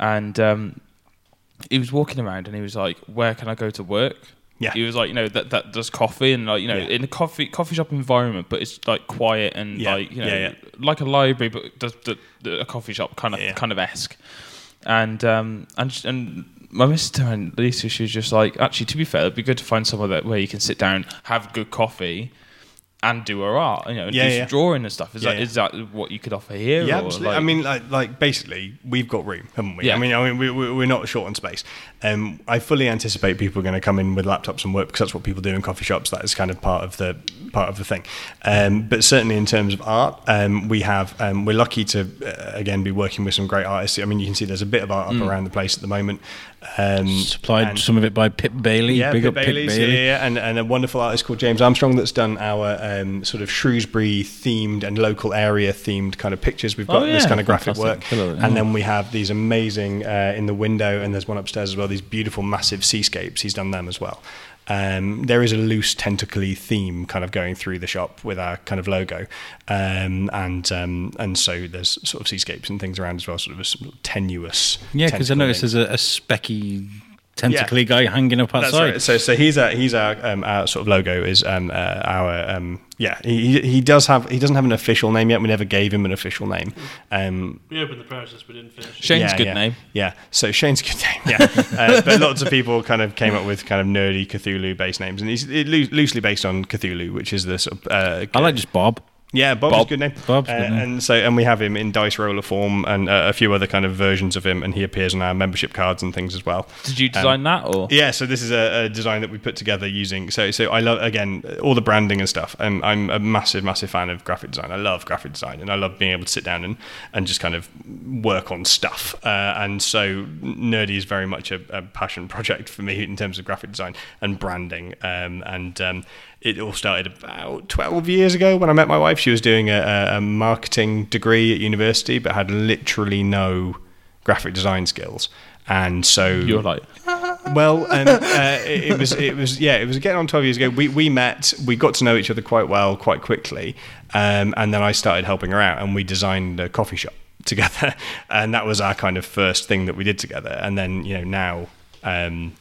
and um, he was walking around, and he was like, "Where can I go to work?" Yeah. He was like, you know, that that does coffee and like, you know, Yeah. in a coffee coffee shop environment, but it's like quiet and Yeah. like, you know, Yeah, like a library, but does the, the, a coffee shop kind of kind of esque. And um and and my mister and Lisa, she was just like, actually, to be fair, it'd be good to find somewhere that where you can sit down, have good coffee, and do her art. You know, and Yeah, do yeah. some drawing and stuff. Is Yeah, that is that what you could offer here? Yeah, absolutely. like- I mean, like, like basically, we've got room, haven't we? Yeah. I mean, I mean, we, we, we're not short on space. Um, I fully anticipate people are going to come in with laptops and work because that's what people do in coffee shops. That is kind of part of the part of the thing. Um, but certainly in terms of art, um, we have um, we're lucky to uh, again be working with some great artists. I mean, you can see there's a bit of art up around the place at the moment. Um, Supplied some of it by Pip Bailey. yeah, Pip Bailey's, Pip Bailey. Yeah, yeah, and, and a wonderful artist called James Armstrong that's done our um, sort of Shrewsbury themed and local area themed kind of pictures. We've got Oh, this kind of graphic fantastic. work, Hello, yeah. and then we have these amazing uh, in the window, and there's one upstairs as well. These beautiful, massive seascapes. He's done them as well. Um, there is a loose tentacly theme kind of going through the shop with our kind of logo, um, and um, and so there's sort of seascapes and things around as well, sort of a sort of tenuous. Yeah, because I noticed thing. there's a, a specky, tentacly guy hanging up That's outside. right. So, so he's our he's our um, our sort of logo is um, uh, our um, yeah. He, he does have he doesn't have an official name yet. We never gave him an official name. Um, We opened the process, but didn't finish. Shane's yeah, good yeah. name. Yeah. So Shane's good name. Yeah. *laughs* uh, but *laughs* lots of people kind of came up with kind of nerdy Cthulhu based names, and he's it loosely based on Cthulhu, which is the sort of uh, I like just Bob. Yeah, Bob's Bob. a good name. Bob's Uh, good name. And so, and we have him in dice roller form and uh, a few other kind of versions of him, and he appears on our membership cards and things as well. Did you design that or? Yeah, so this is a, a design that we put together using. So, so I love again all the branding and stuff. I'm, I'm a massive, massive fan of graphic design. I love graphic design, and I love being able to sit down and, and just kind of work on stuff. Uh, and so, nerdy is very much a, a passion *laughs* project for me in terms of graphic design and branding. Um, and um, it all started about 12 years ago when I met my wife. She was doing a, a- marketing degree at university, but had literally no graphic design skills. And so You're like, well, um, uh, it, it was it was yeah, it was getting on twelve years ago. We we met, we got to know each other quite well, quite quickly, um, and then I started helping her out, and we designed a coffee shop *laughs* together, and that was our kind of first thing that we did together. And then you know now, um,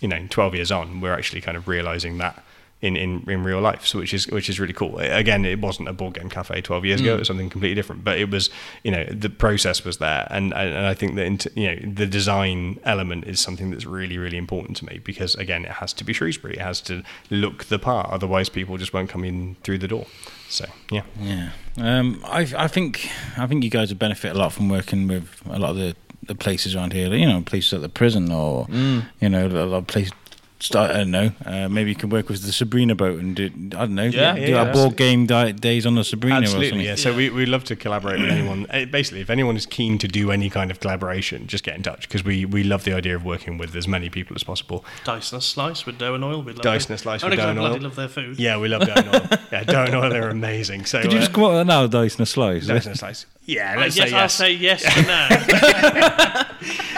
you know, twelve years on, we're actually kind of realizing that. In, in, in real life, so which is which is really cool. Again, it wasn't a board game cafe twelve years ago; it was something completely different. But it was, you know, the process was there, and and I think that into, you know the design element is something that's really really important to me because again, it has to be Shrewsbury, it has to look the part, otherwise people just won't come in through the door. So yeah, Yeah, um, I I think I think you guys would benefit a lot from working with a lot of the, the places around here. You know, places at the prison or you know a lot of places. Start, I don't know. Uh, maybe you can work with the Sabrina boat and do I don't know. Yeah, do yeah, our board game di- days on the Sabrina or absolutely. something. Yeah. So we we love to collaborate with anyone. Eh, Basically, if anyone is keen to do any kind of collaboration, just get in touch because we we love the idea of working with as many people as possible. Dice and a slice with dough and oil. We'd love Dice and a slice with dough I and bloody oil. love their food. Yeah, we love dough and oil. *laughs* Yeah, dough and Oil, they're amazing. So Could you uh, just come up with now, dice and a slice? dice and a slice? Yeah, Uh, let's yes, say I'll say yes *laughs* for now.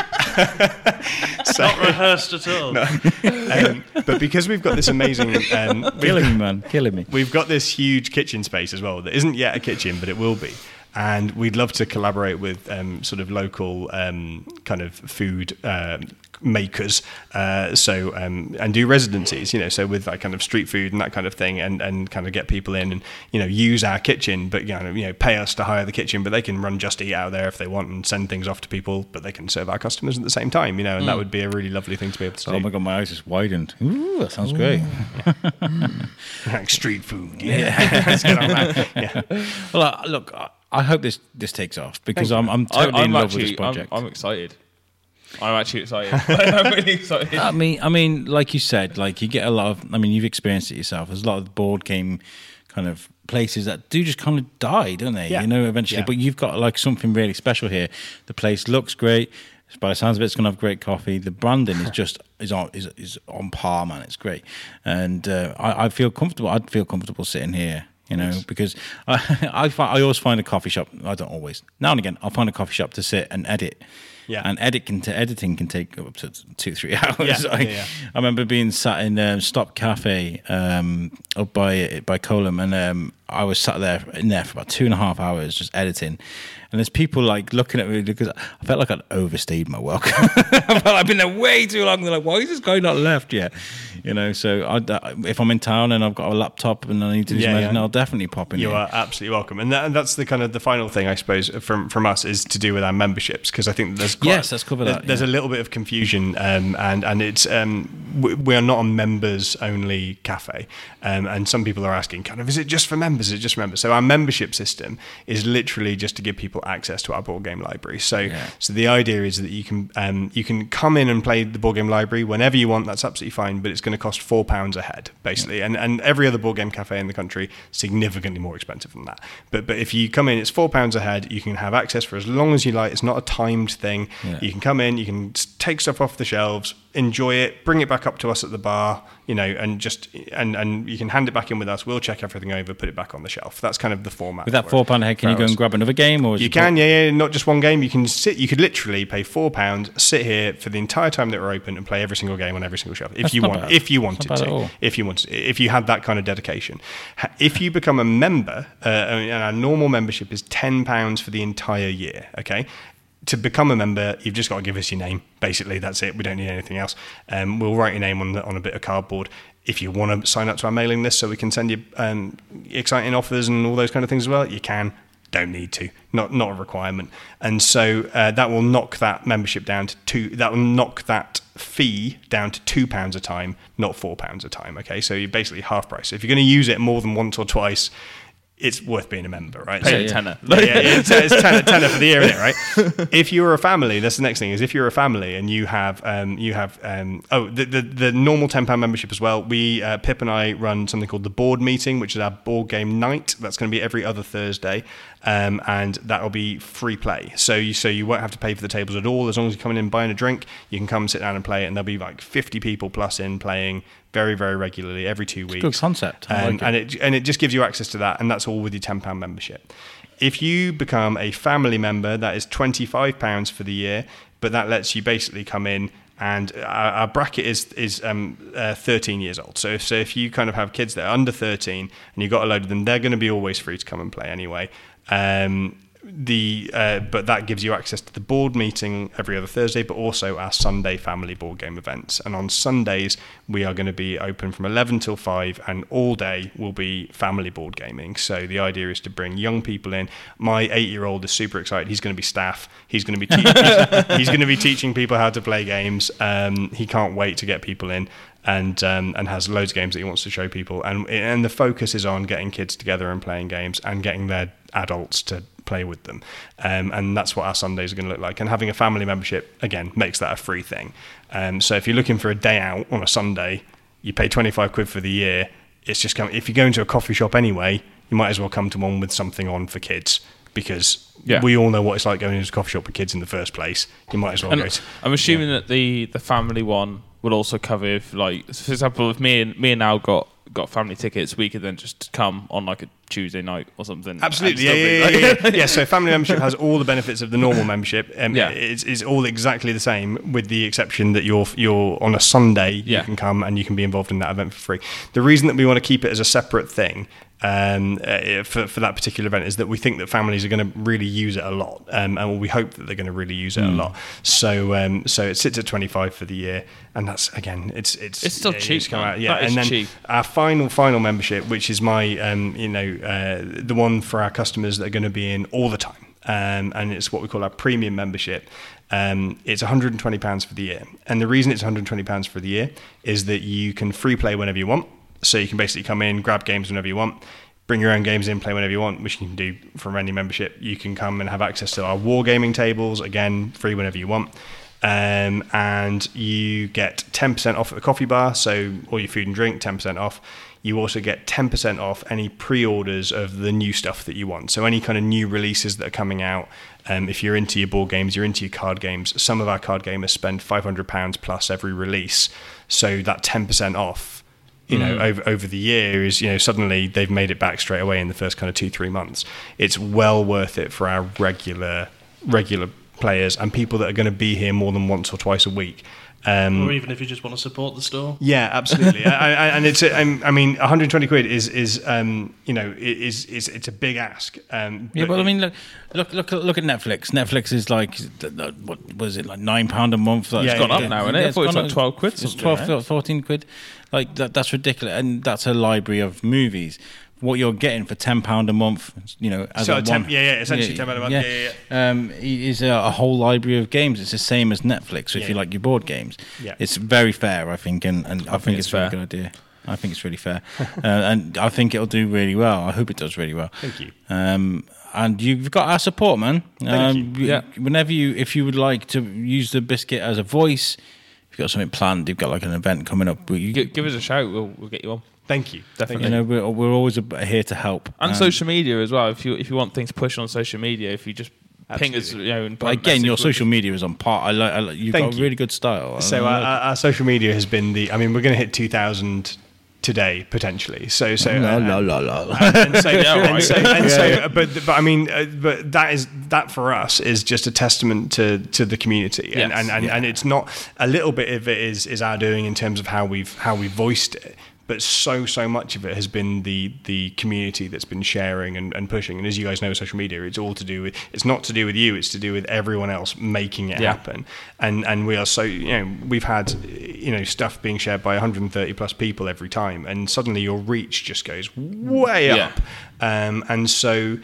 *laughs* *laughs* So- Not rehearsed at all. um, but because we've got this amazing, um, we've, *laughs* Killing me, man. Killing me. we've got this huge kitchen space as well that isn't yet a kitchen, but it will be. And we'd love to collaborate with um, sort of local um, kind of food um makers, uh, so um, and do residencies, you know, so with that kind of street food and that kind of thing, and, and kind of get people in and you know use our kitchen, but you know, you know pay us to hire the kitchen, but they can run just eat out there if they want and send things off to people, but they can serve our customers at the same time, you know, and that would be a really lovely thing to be able to Oh do. my god, my eyes just widened. Ooh, that sounds great. *laughs* like street food. Yeah, *laughs* let's get on that. *laughs* Yeah, Well, uh, look, I, I hope this this takes off because I'm I'm I, totally in I'm love actually, with this project. I'm, I'm excited. I'm actually excited. *laughs* *laughs* I'm really excited. I mean, I mean, like you said, like you get a lot of. I mean, you've experienced it yourself. There's a lot of board game kind of places that do just kind of die, don't they? Yeah. You know, eventually. Yeah. But you've got like something really special here. The place looks great. By the sounds of it, it's going to have great coffee. The branding is just *laughs* is on is, is on par, man. It's great, and uh, I, I feel comfortable. I'd feel comfortable sitting here. You know, because I I, fi- I always find a coffee shop. I don't always. Now and again, I'll find a coffee shop to sit and edit. Yeah. And edit can t- editing can take up to two three *laughs* hours. Yeah, I, yeah, yeah. I remember being sat in um, Stop Cafe um, up by by Coleham, and um, I was sat there in there for about two and a half hours just editing. And there's people like looking at me because I felt like I'd overstayed my welcome. *laughs* I felt I've been there way too long. They're like, "Why is this guy not left yet?" You know. So I, if I'm in town and I've got a laptop and I need to do Yeah, some yeah. I'll definitely pop in. You here. are absolutely welcome, and, that, and that's the kind of the final thing I suppose from from us is to do with our memberships because I think there's quite, Yes, let's cover there's, that, There's yeah. a little bit of confusion, um, and and it's um, we, we are not a members only cafe, um, and some people are asking, kind of, is it just for members? Is it just for members? So our membership system is literally just to give people access to our board game library. So so the idea is that you can um, you can come in and play the board game library whenever you want. That's absolutely fine, but it's going to cost four pounds a head basically, and and every other board game cafe in the country significantly more expensive than that. But but if you come in, it's four pounds a head. You can have access for as long as you like. It's not a timed thing. Yeah. You can come in, you can take stuff off the shelves, enjoy it, bring it back up to us at the bar, you know, and just and and you can hand it back in with us. We'll check everything over, put it back on the shelf. That's kind of the format. With that four pound head, can you go and grab another game, or you can, yeah, yeah, not just one game. You can sit. You could literally pay four pounds, sit here for the entire time that we're open, and play every single game on every single shelf if That's you want. bad. If you wanted not bad at to, if you wanted, if you had that kind of dedication. If you become a member, uh, and our normal membership is ten pounds for the entire year. Okay. To become a member, you've just got to give us your name. Basically, that's it. We don't need anything else. Um, we'll write your name on the, on a bit of cardboard. If you want to sign up to our mailing list, so we can send you um, exciting offers and all those kind of things as well, you can don't need to not not a requirement and so uh, that will knock that membership down to two that will knock that fee down to two pounds a time not four pounds a time okay so you're basically half price if you're going to use it more than once or twice it's worth being a member right Pay So- a *laughs* yeah. tenner. yeah, it's, it's tenner, *laughs* tenner for the year, isn't it? Right. If you're a family, that's the next thing. Is if you're a family and you have, um, you have, um, oh, the, the the normal ten pound membership as well. We uh, Pip and I run something called the board meeting, which is our board game night. That's going to be every other Thursday, um, and that will be free play. So you so you won't have to pay for the tables at all. As long as you're coming in buying a drink, you can come sit down and play it, and there'll be like 50 people plus in playing very very regularly every two weeks. good concept. Um, like it. and it and it just gives you access to that, and that's all with your ten pound membership. If you become a family member, that is twenty five pounds for the year, but that lets you basically come in. And our, our bracket is is um, uh, 13 years old. So if, so if you kind of have kids that are under 13 and you've got a load of them, they're going to be always free to come and play anyway. Um, the uh, but that gives you access to the board meeting every other Thursday, but also our Sunday family board game events. And on Sundays we are going to be open from 11 till 5, and all day will be family board gaming. So the idea is to bring young people in. My eight-year-old is super excited. He's going to be staff. He's going to be *laughs* te- he's, he's going to be teaching people how to play games. Um, he can't wait to get people in and um, and has loads of games that he wants to show people. And and the focus is on getting kids together and playing games and getting their adults to play with them. Um, and that's what our Sundays are going to look like. And having a family membership again makes that a free thing. Um, so if you're looking for a day out on a Sunday, you pay 25 quid for the year. It's just come, if you go into a coffee shop anyway, you might as well come to one with something on for kids because Yeah. we all know what it's like going into a coffee shop with kids in the first place. You might as well And go. To, I'm assuming that the the family one will also cover if, like, for example, if me and me and Al got got family tickets, we could then just come on like a Tuesday night or something. Absolutely, yeah, yeah, yeah, yeah, *laughs* yeah. So family membership has all the benefits of the normal membership. Um, Yeah. it's, it's all exactly the same, with the exception that you're you're on a Sunday. Yeah. You can come and you can be involved in that event for free. The reason that we want to keep it as a separate thing um, uh, for for that particular event is that we think that families are going to really use it a lot, um, and we hope that they're going to really use it Hmm. a lot. So um, so it sits at 25 for the year, and that's again, it's it's It's still yeah, cheap, come out- yeah, That and then cheap. our final final membership, which is my um, you know uh, the one for our customers that are going to be in all the time, um, and it's what we call our premium membership. Um, it's 120 pounds for the year, and the reason it's 120 pounds for the year is that you can free play whenever you want. So you can basically come in, grab games whenever you want. Bring your own games in, play whenever you want, which you can do from any membership. You can come and have access to our wargaming tables, again, free whenever you want um, and you get 10% off at the coffee bar. So all your food and drink, 10% off. You also get 10% off any pre-orders of the new stuff that you want. So any kind of new releases that are coming out. Um, if you're into your board games, you're into your card games. Some of our card gamers spend 500 pounds plus every release. So that 10% off you know, mm. over over the year is you know suddenly they've made it back straight away in the first kind of two three months. It's well worth it for our regular regular players and people that are going to be here more than once or twice a week. Um, or even if you just want to support the store. yeah, absolutely, I, I, and it's a, I'm- I mean 120 quid is is um, you know is is it's a big ask. Um, Yeah, but but I mean, look, look, look, at- look at Netflix. Netflix is like, th- th- what was it, like nine pound a month? Like, Yeah, it's yeah, gone yeah. up now, isn't it? I thought it was gone like 12 quid It's something, 12, right? 14 quid. Like that, that's ridiculous, and that's a library of movies. What you're getting for ten pound a month, you know, as So a a ten- one, yeah, yeah, essentially 10 pound a month, yeah, yeah, Um, is a, a whole library of games. It's the same as Netflix. So if you yeah. like your board games, Yeah. it's very fair, I think, and, and I, think, think it's, it's a really fair. good idea. I think it's really fair, *laughs* uh, and I think it'll do really well. I hope it does really well. Thank you. Um, and you've got our support, man. um, you. Yeah. Whenever you, if you would like to use the biscuit as a voice, if you've got something planned, you've got like an event coming up. You, Give, give us a shout. We'll, we'll get you on. Thank you. Definitely. you know, we're, we're always here to help. And Um, social media as well. If you if you want things pushed on social media, if you just ping us. You know, and But again, your social media is on par. I like. I like you've Thank got you. really good style. So our, our, our social media has been the. I mean, we're going to hit 2,000 today potentially. So so. La, uh, la, la, la. and so, *laughs* and so, and so but but I mean, uh, but that is that for us is just a testament to to the community, and Yes. and, and, and it's not a little bit of it is is our doing in terms of how we've how we voiced it. But so so much of it has been the the community that's been sharing and, and pushing. And as you guys know, social media it's all to do with it's not to do with you. It's to do with everyone else making it Yeah. happen. And and we are so you know we've had you know stuff being shared by 130 plus people every time, and suddenly your reach just goes way Yeah. up. Um, and so,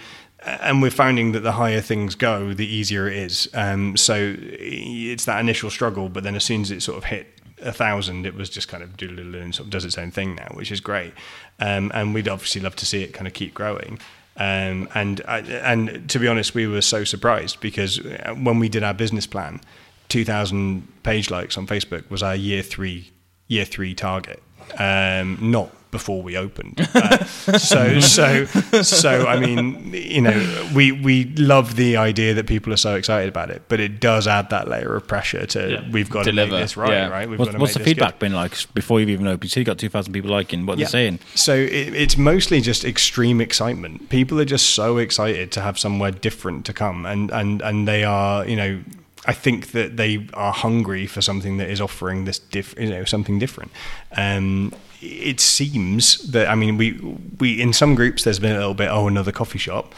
and we're finding that the higher things go, the easier it is. Um, so it's that initial struggle, but then as soon as it sort of hit a thousand, it was just kind of doodle and sort of does its own thing now, which is great. Um, and we'd obviously love to see it kind of keep growing. Um, and and to be honest, we were so surprised because uh, when we did our business plan, 2,000 page likes on Facebook was our year three year three target, um, not before we opened. *laughs* Uh, so so so I mean, you know, we we love the idea that people are so excited about it, but it does add that layer of pressure to Yeah. we've got to make this right, Yeah. right? We've What's, got to what's the feedback good. been like before you've even opened? You said you got 2,000 people liking. What are they saying? So it, it's mostly just extreme excitement. People are just so excited to have somewhere different to come, and and and they are, you know. I think that they are hungry for something that is offering this, diff, you know, something different. Um, it seems that I mean, we we in some groups there's been a little bit oh another coffee shop,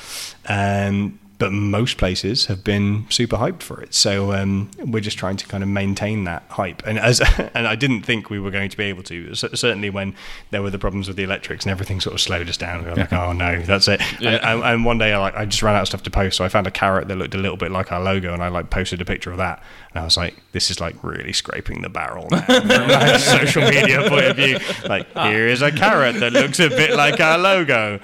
um, but most places have been super hyped for it. So um, we're just trying to kind of maintain that hype. And as *laughs* and I didn't think we were going to be able to. C- certainly when there were the problems with the electrics and everything sort of slowed us down. We were like, oh no, that's it. Yeah. And, and, and one day I like I just ran out of stuff to post, so I found a carrot that looked a little bit like our logo, and I like posted a picture of that. And I was like, this is like really scraping the barrel now *laughs* from a social media point of view. Like, here is a carrot that looks a bit like our logo.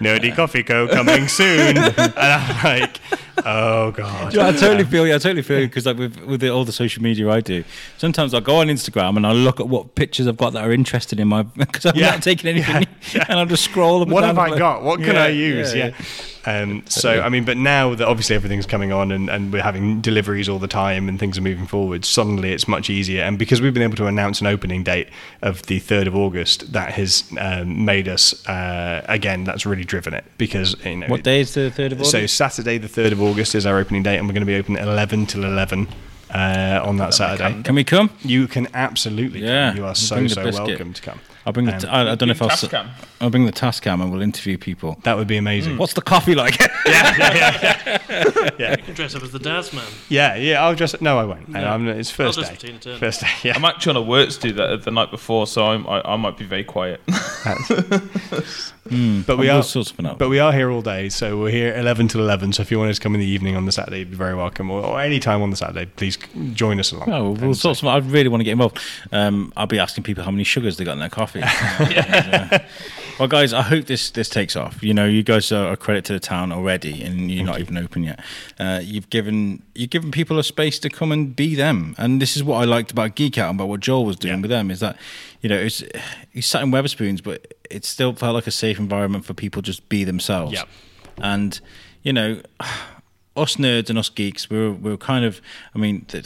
Nerdy Coffee Co. coming soon. *laughs* And I'm *laughs* like, oh god. Yeah, I totally feel you. I totally feel you because like with with the, all the social media I do, sometimes I go on Instagram and I look at what pictures I've got that are interested in my *laughs* because I'm Yeah. not taking anything, *laughs* and I'll just scroll them. what down have I like- got? What can Yeah, I use? yeah, Yeah. Um, so I mean, but now that obviously everything's coming on and, and we're having deliveries all the time and things are moving forward, suddenly it's much easier. And because we've been able to announce an opening date of the third of August, that has um, made us uh, again. That's really driven it because you know What day is the third of August? So Saturday, the third of August, is our opening date, and we're going to be open at eleven till eleven uh, on that Saturday. Can we come? You can absolutely Yeah, come. You are so so welcome to come. I'll bring the. Um, T- I, I don't know if I'll. s- Tascam. I'll bring the Tascam and we'll interview people. That would be amazing. What's the coffee like? *laughs* Yeah, yeah, *laughs* yeah. You can dress up as the Daz man. yeah, yeah. I'll just no, I won't. No. I'm, it's first I'll day. just Tina Turner. First day. Yeah. I'm actually on a work to do that the night before, so I'm, I, I might be very quiet. *laughs* but we are. sort something out. But we are here all day, so we're here 11 till 11. So if you want to come in the evening on the Saturday, you'd be very welcome. Or, or any time on the Saturday, please join us along. Oh, we'll And sort some. I really want to get involved. Um, I'll be asking people how many sugars they got in their coffee. *laughs* Uh, well, guys, I hope this this takes off. You know, you guys are a credit to the town already, and you're not even open yet. Uh, you've given you've given people a space to come and be them, and this is what I liked about Geek Out and about what Joel was doing Yeah. with them. Is that you know, it's he sat in Wetherspoons, but it still felt like a safe environment for people to just be themselves. Yep. And you know, us nerds and us geeks, we're we're kind of. I mean, I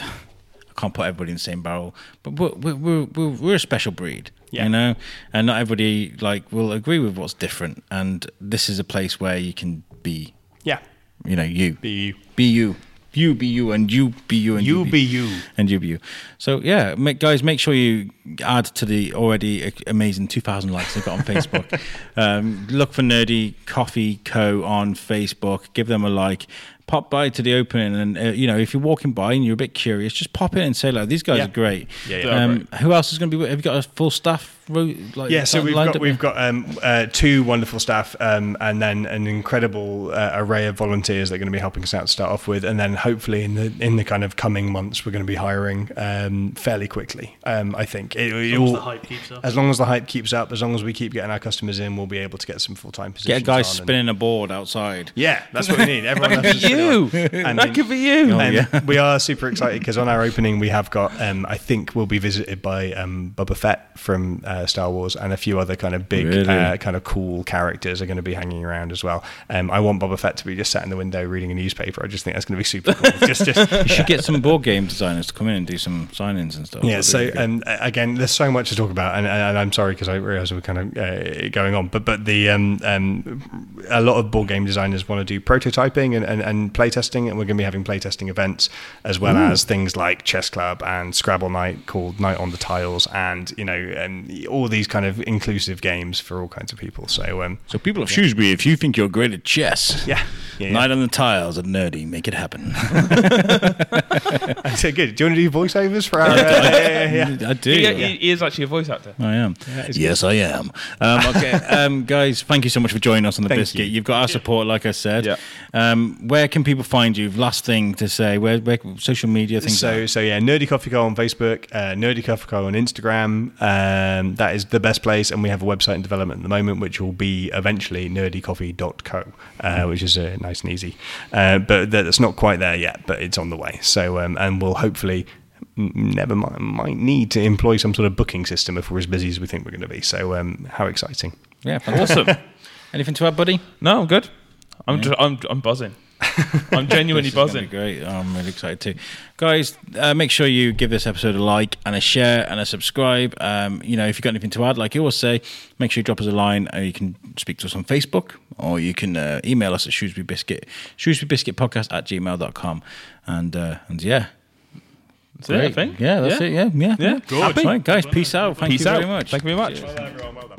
can't put everybody in the same barrel, but we're we're, we're, we're a special breed. Yeah. You know, and not everybody like will agree with what's different. And this is a place where you can be, Yeah. you know, you Be you. be you, you be you, and you be you, and You be you. and you be you. So yeah, make, guys, make sure you add to the already amazing 2,000 likes they've got on Facebook. *laughs* um, look for Nerdy Coffee Co on Facebook. Give them a like. Pop by to the opening, and uh, you know if you're walking by and you're a bit curious, just pop in and say like, "These guys Yeah. are great." Yeah, yeah. Um, who else is going to be? Have you got a full staff? ro- Like, Yeah, so we've got up? we've got um, uh, two wonderful staff, um, and then an incredible uh, array of volunteers that are going to be helping us out to start off with, and then hopefully in the in the kind of coming months, we're going to be hiring um, fairly quickly. Um, I think it, it As long as all- the hype keeps up. as long as the hype keeps up, as long as we keep getting our customers in, we'll be able to get some full time get positions. a guy on and- spinning a board outside. Yeah, that's what we need. Everyone *laughs* That'd loves be to you. *laughs* And that could be you. Oh, Um, yeah. we are super excited because on our opening we have got, um, I think we'll be visited by um, Boba Fett from uh, Star Wars and a few other kind of big, Really? uh, kind of cool characters are going to be hanging around as well. Um, I want Boba Fett to be just sat in the window reading a newspaper. I just think that's going to be super cool. just, just *laughs* You should get some board game designers to come in and do some sign-ins and stuff. Yeah, That'd so and um, again, there's so much to talk about, and, and I'm sorry because I realise we're kind of uh, going on, but but the um, um, a lot of board game designers want to do prototyping and, and, and playtesting, and we're going to be having playtesting events as well as things like Chess Club and Scrabble Night called Night on the Tiles, and you know, and all these kind of inclusive games for all kinds of people. So um, So people of Shrewsbury, if you think you're great at chess, *laughs* yeah, yeah, yeah. Night on the Tiles at Nerdy, make it happen. *laughs* *laughs* I said, good. Do you want to do voiceovers for our? Uh, yeah, yeah, yeah. I do. He, he- he is actually a voice actor. I am. yes, I am. Um, okay, um, guys, thank you so much for joining us on the Thank biscuit. you. have got our support, like I said. Yeah. Um, where can people find you? Last thing to say. Where, where social media things? So are? so yeah, Nerdy Coffee Co on Facebook, uh, Nerdy Coffee Co on Instagram. Um, that is the best place, and we have a website in development at the moment, which will be eventually nerdycoffee.co, uh, which is uh, nice and easy. Uh, but that's not quite there yet, but it's on the way. So um, and we'll hopefully. Never mind, might need to employ some sort of booking system if we're as busy as we think we're going to be. So, um, how exciting! yeah, fantastic. Awesome. *laughs* Anything to add, buddy? No, I'm good. I'm just, I'm I'm buzzing. *laughs* I'm genuinely This is buzzing. be great. Oh, I'm really excited too, guys. Uh, make sure you give this episode a like and a share and a subscribe. Um, you know, if you've got anything to add, like you always say, make sure you drop us a line. Or you can speak to us on Facebook, or you can uh, email us at Shrewsbury Biscuit, Shrewsbury Biscuit Podcast at gmail.com. And uh, and yeah, That's it, I think. yeah, that's it. Yeah, yeah, Yeah. Good. Happy? Right, guys. Peace out. Thank Peace you out. very much. Thank you very much. Well, everyone, well done.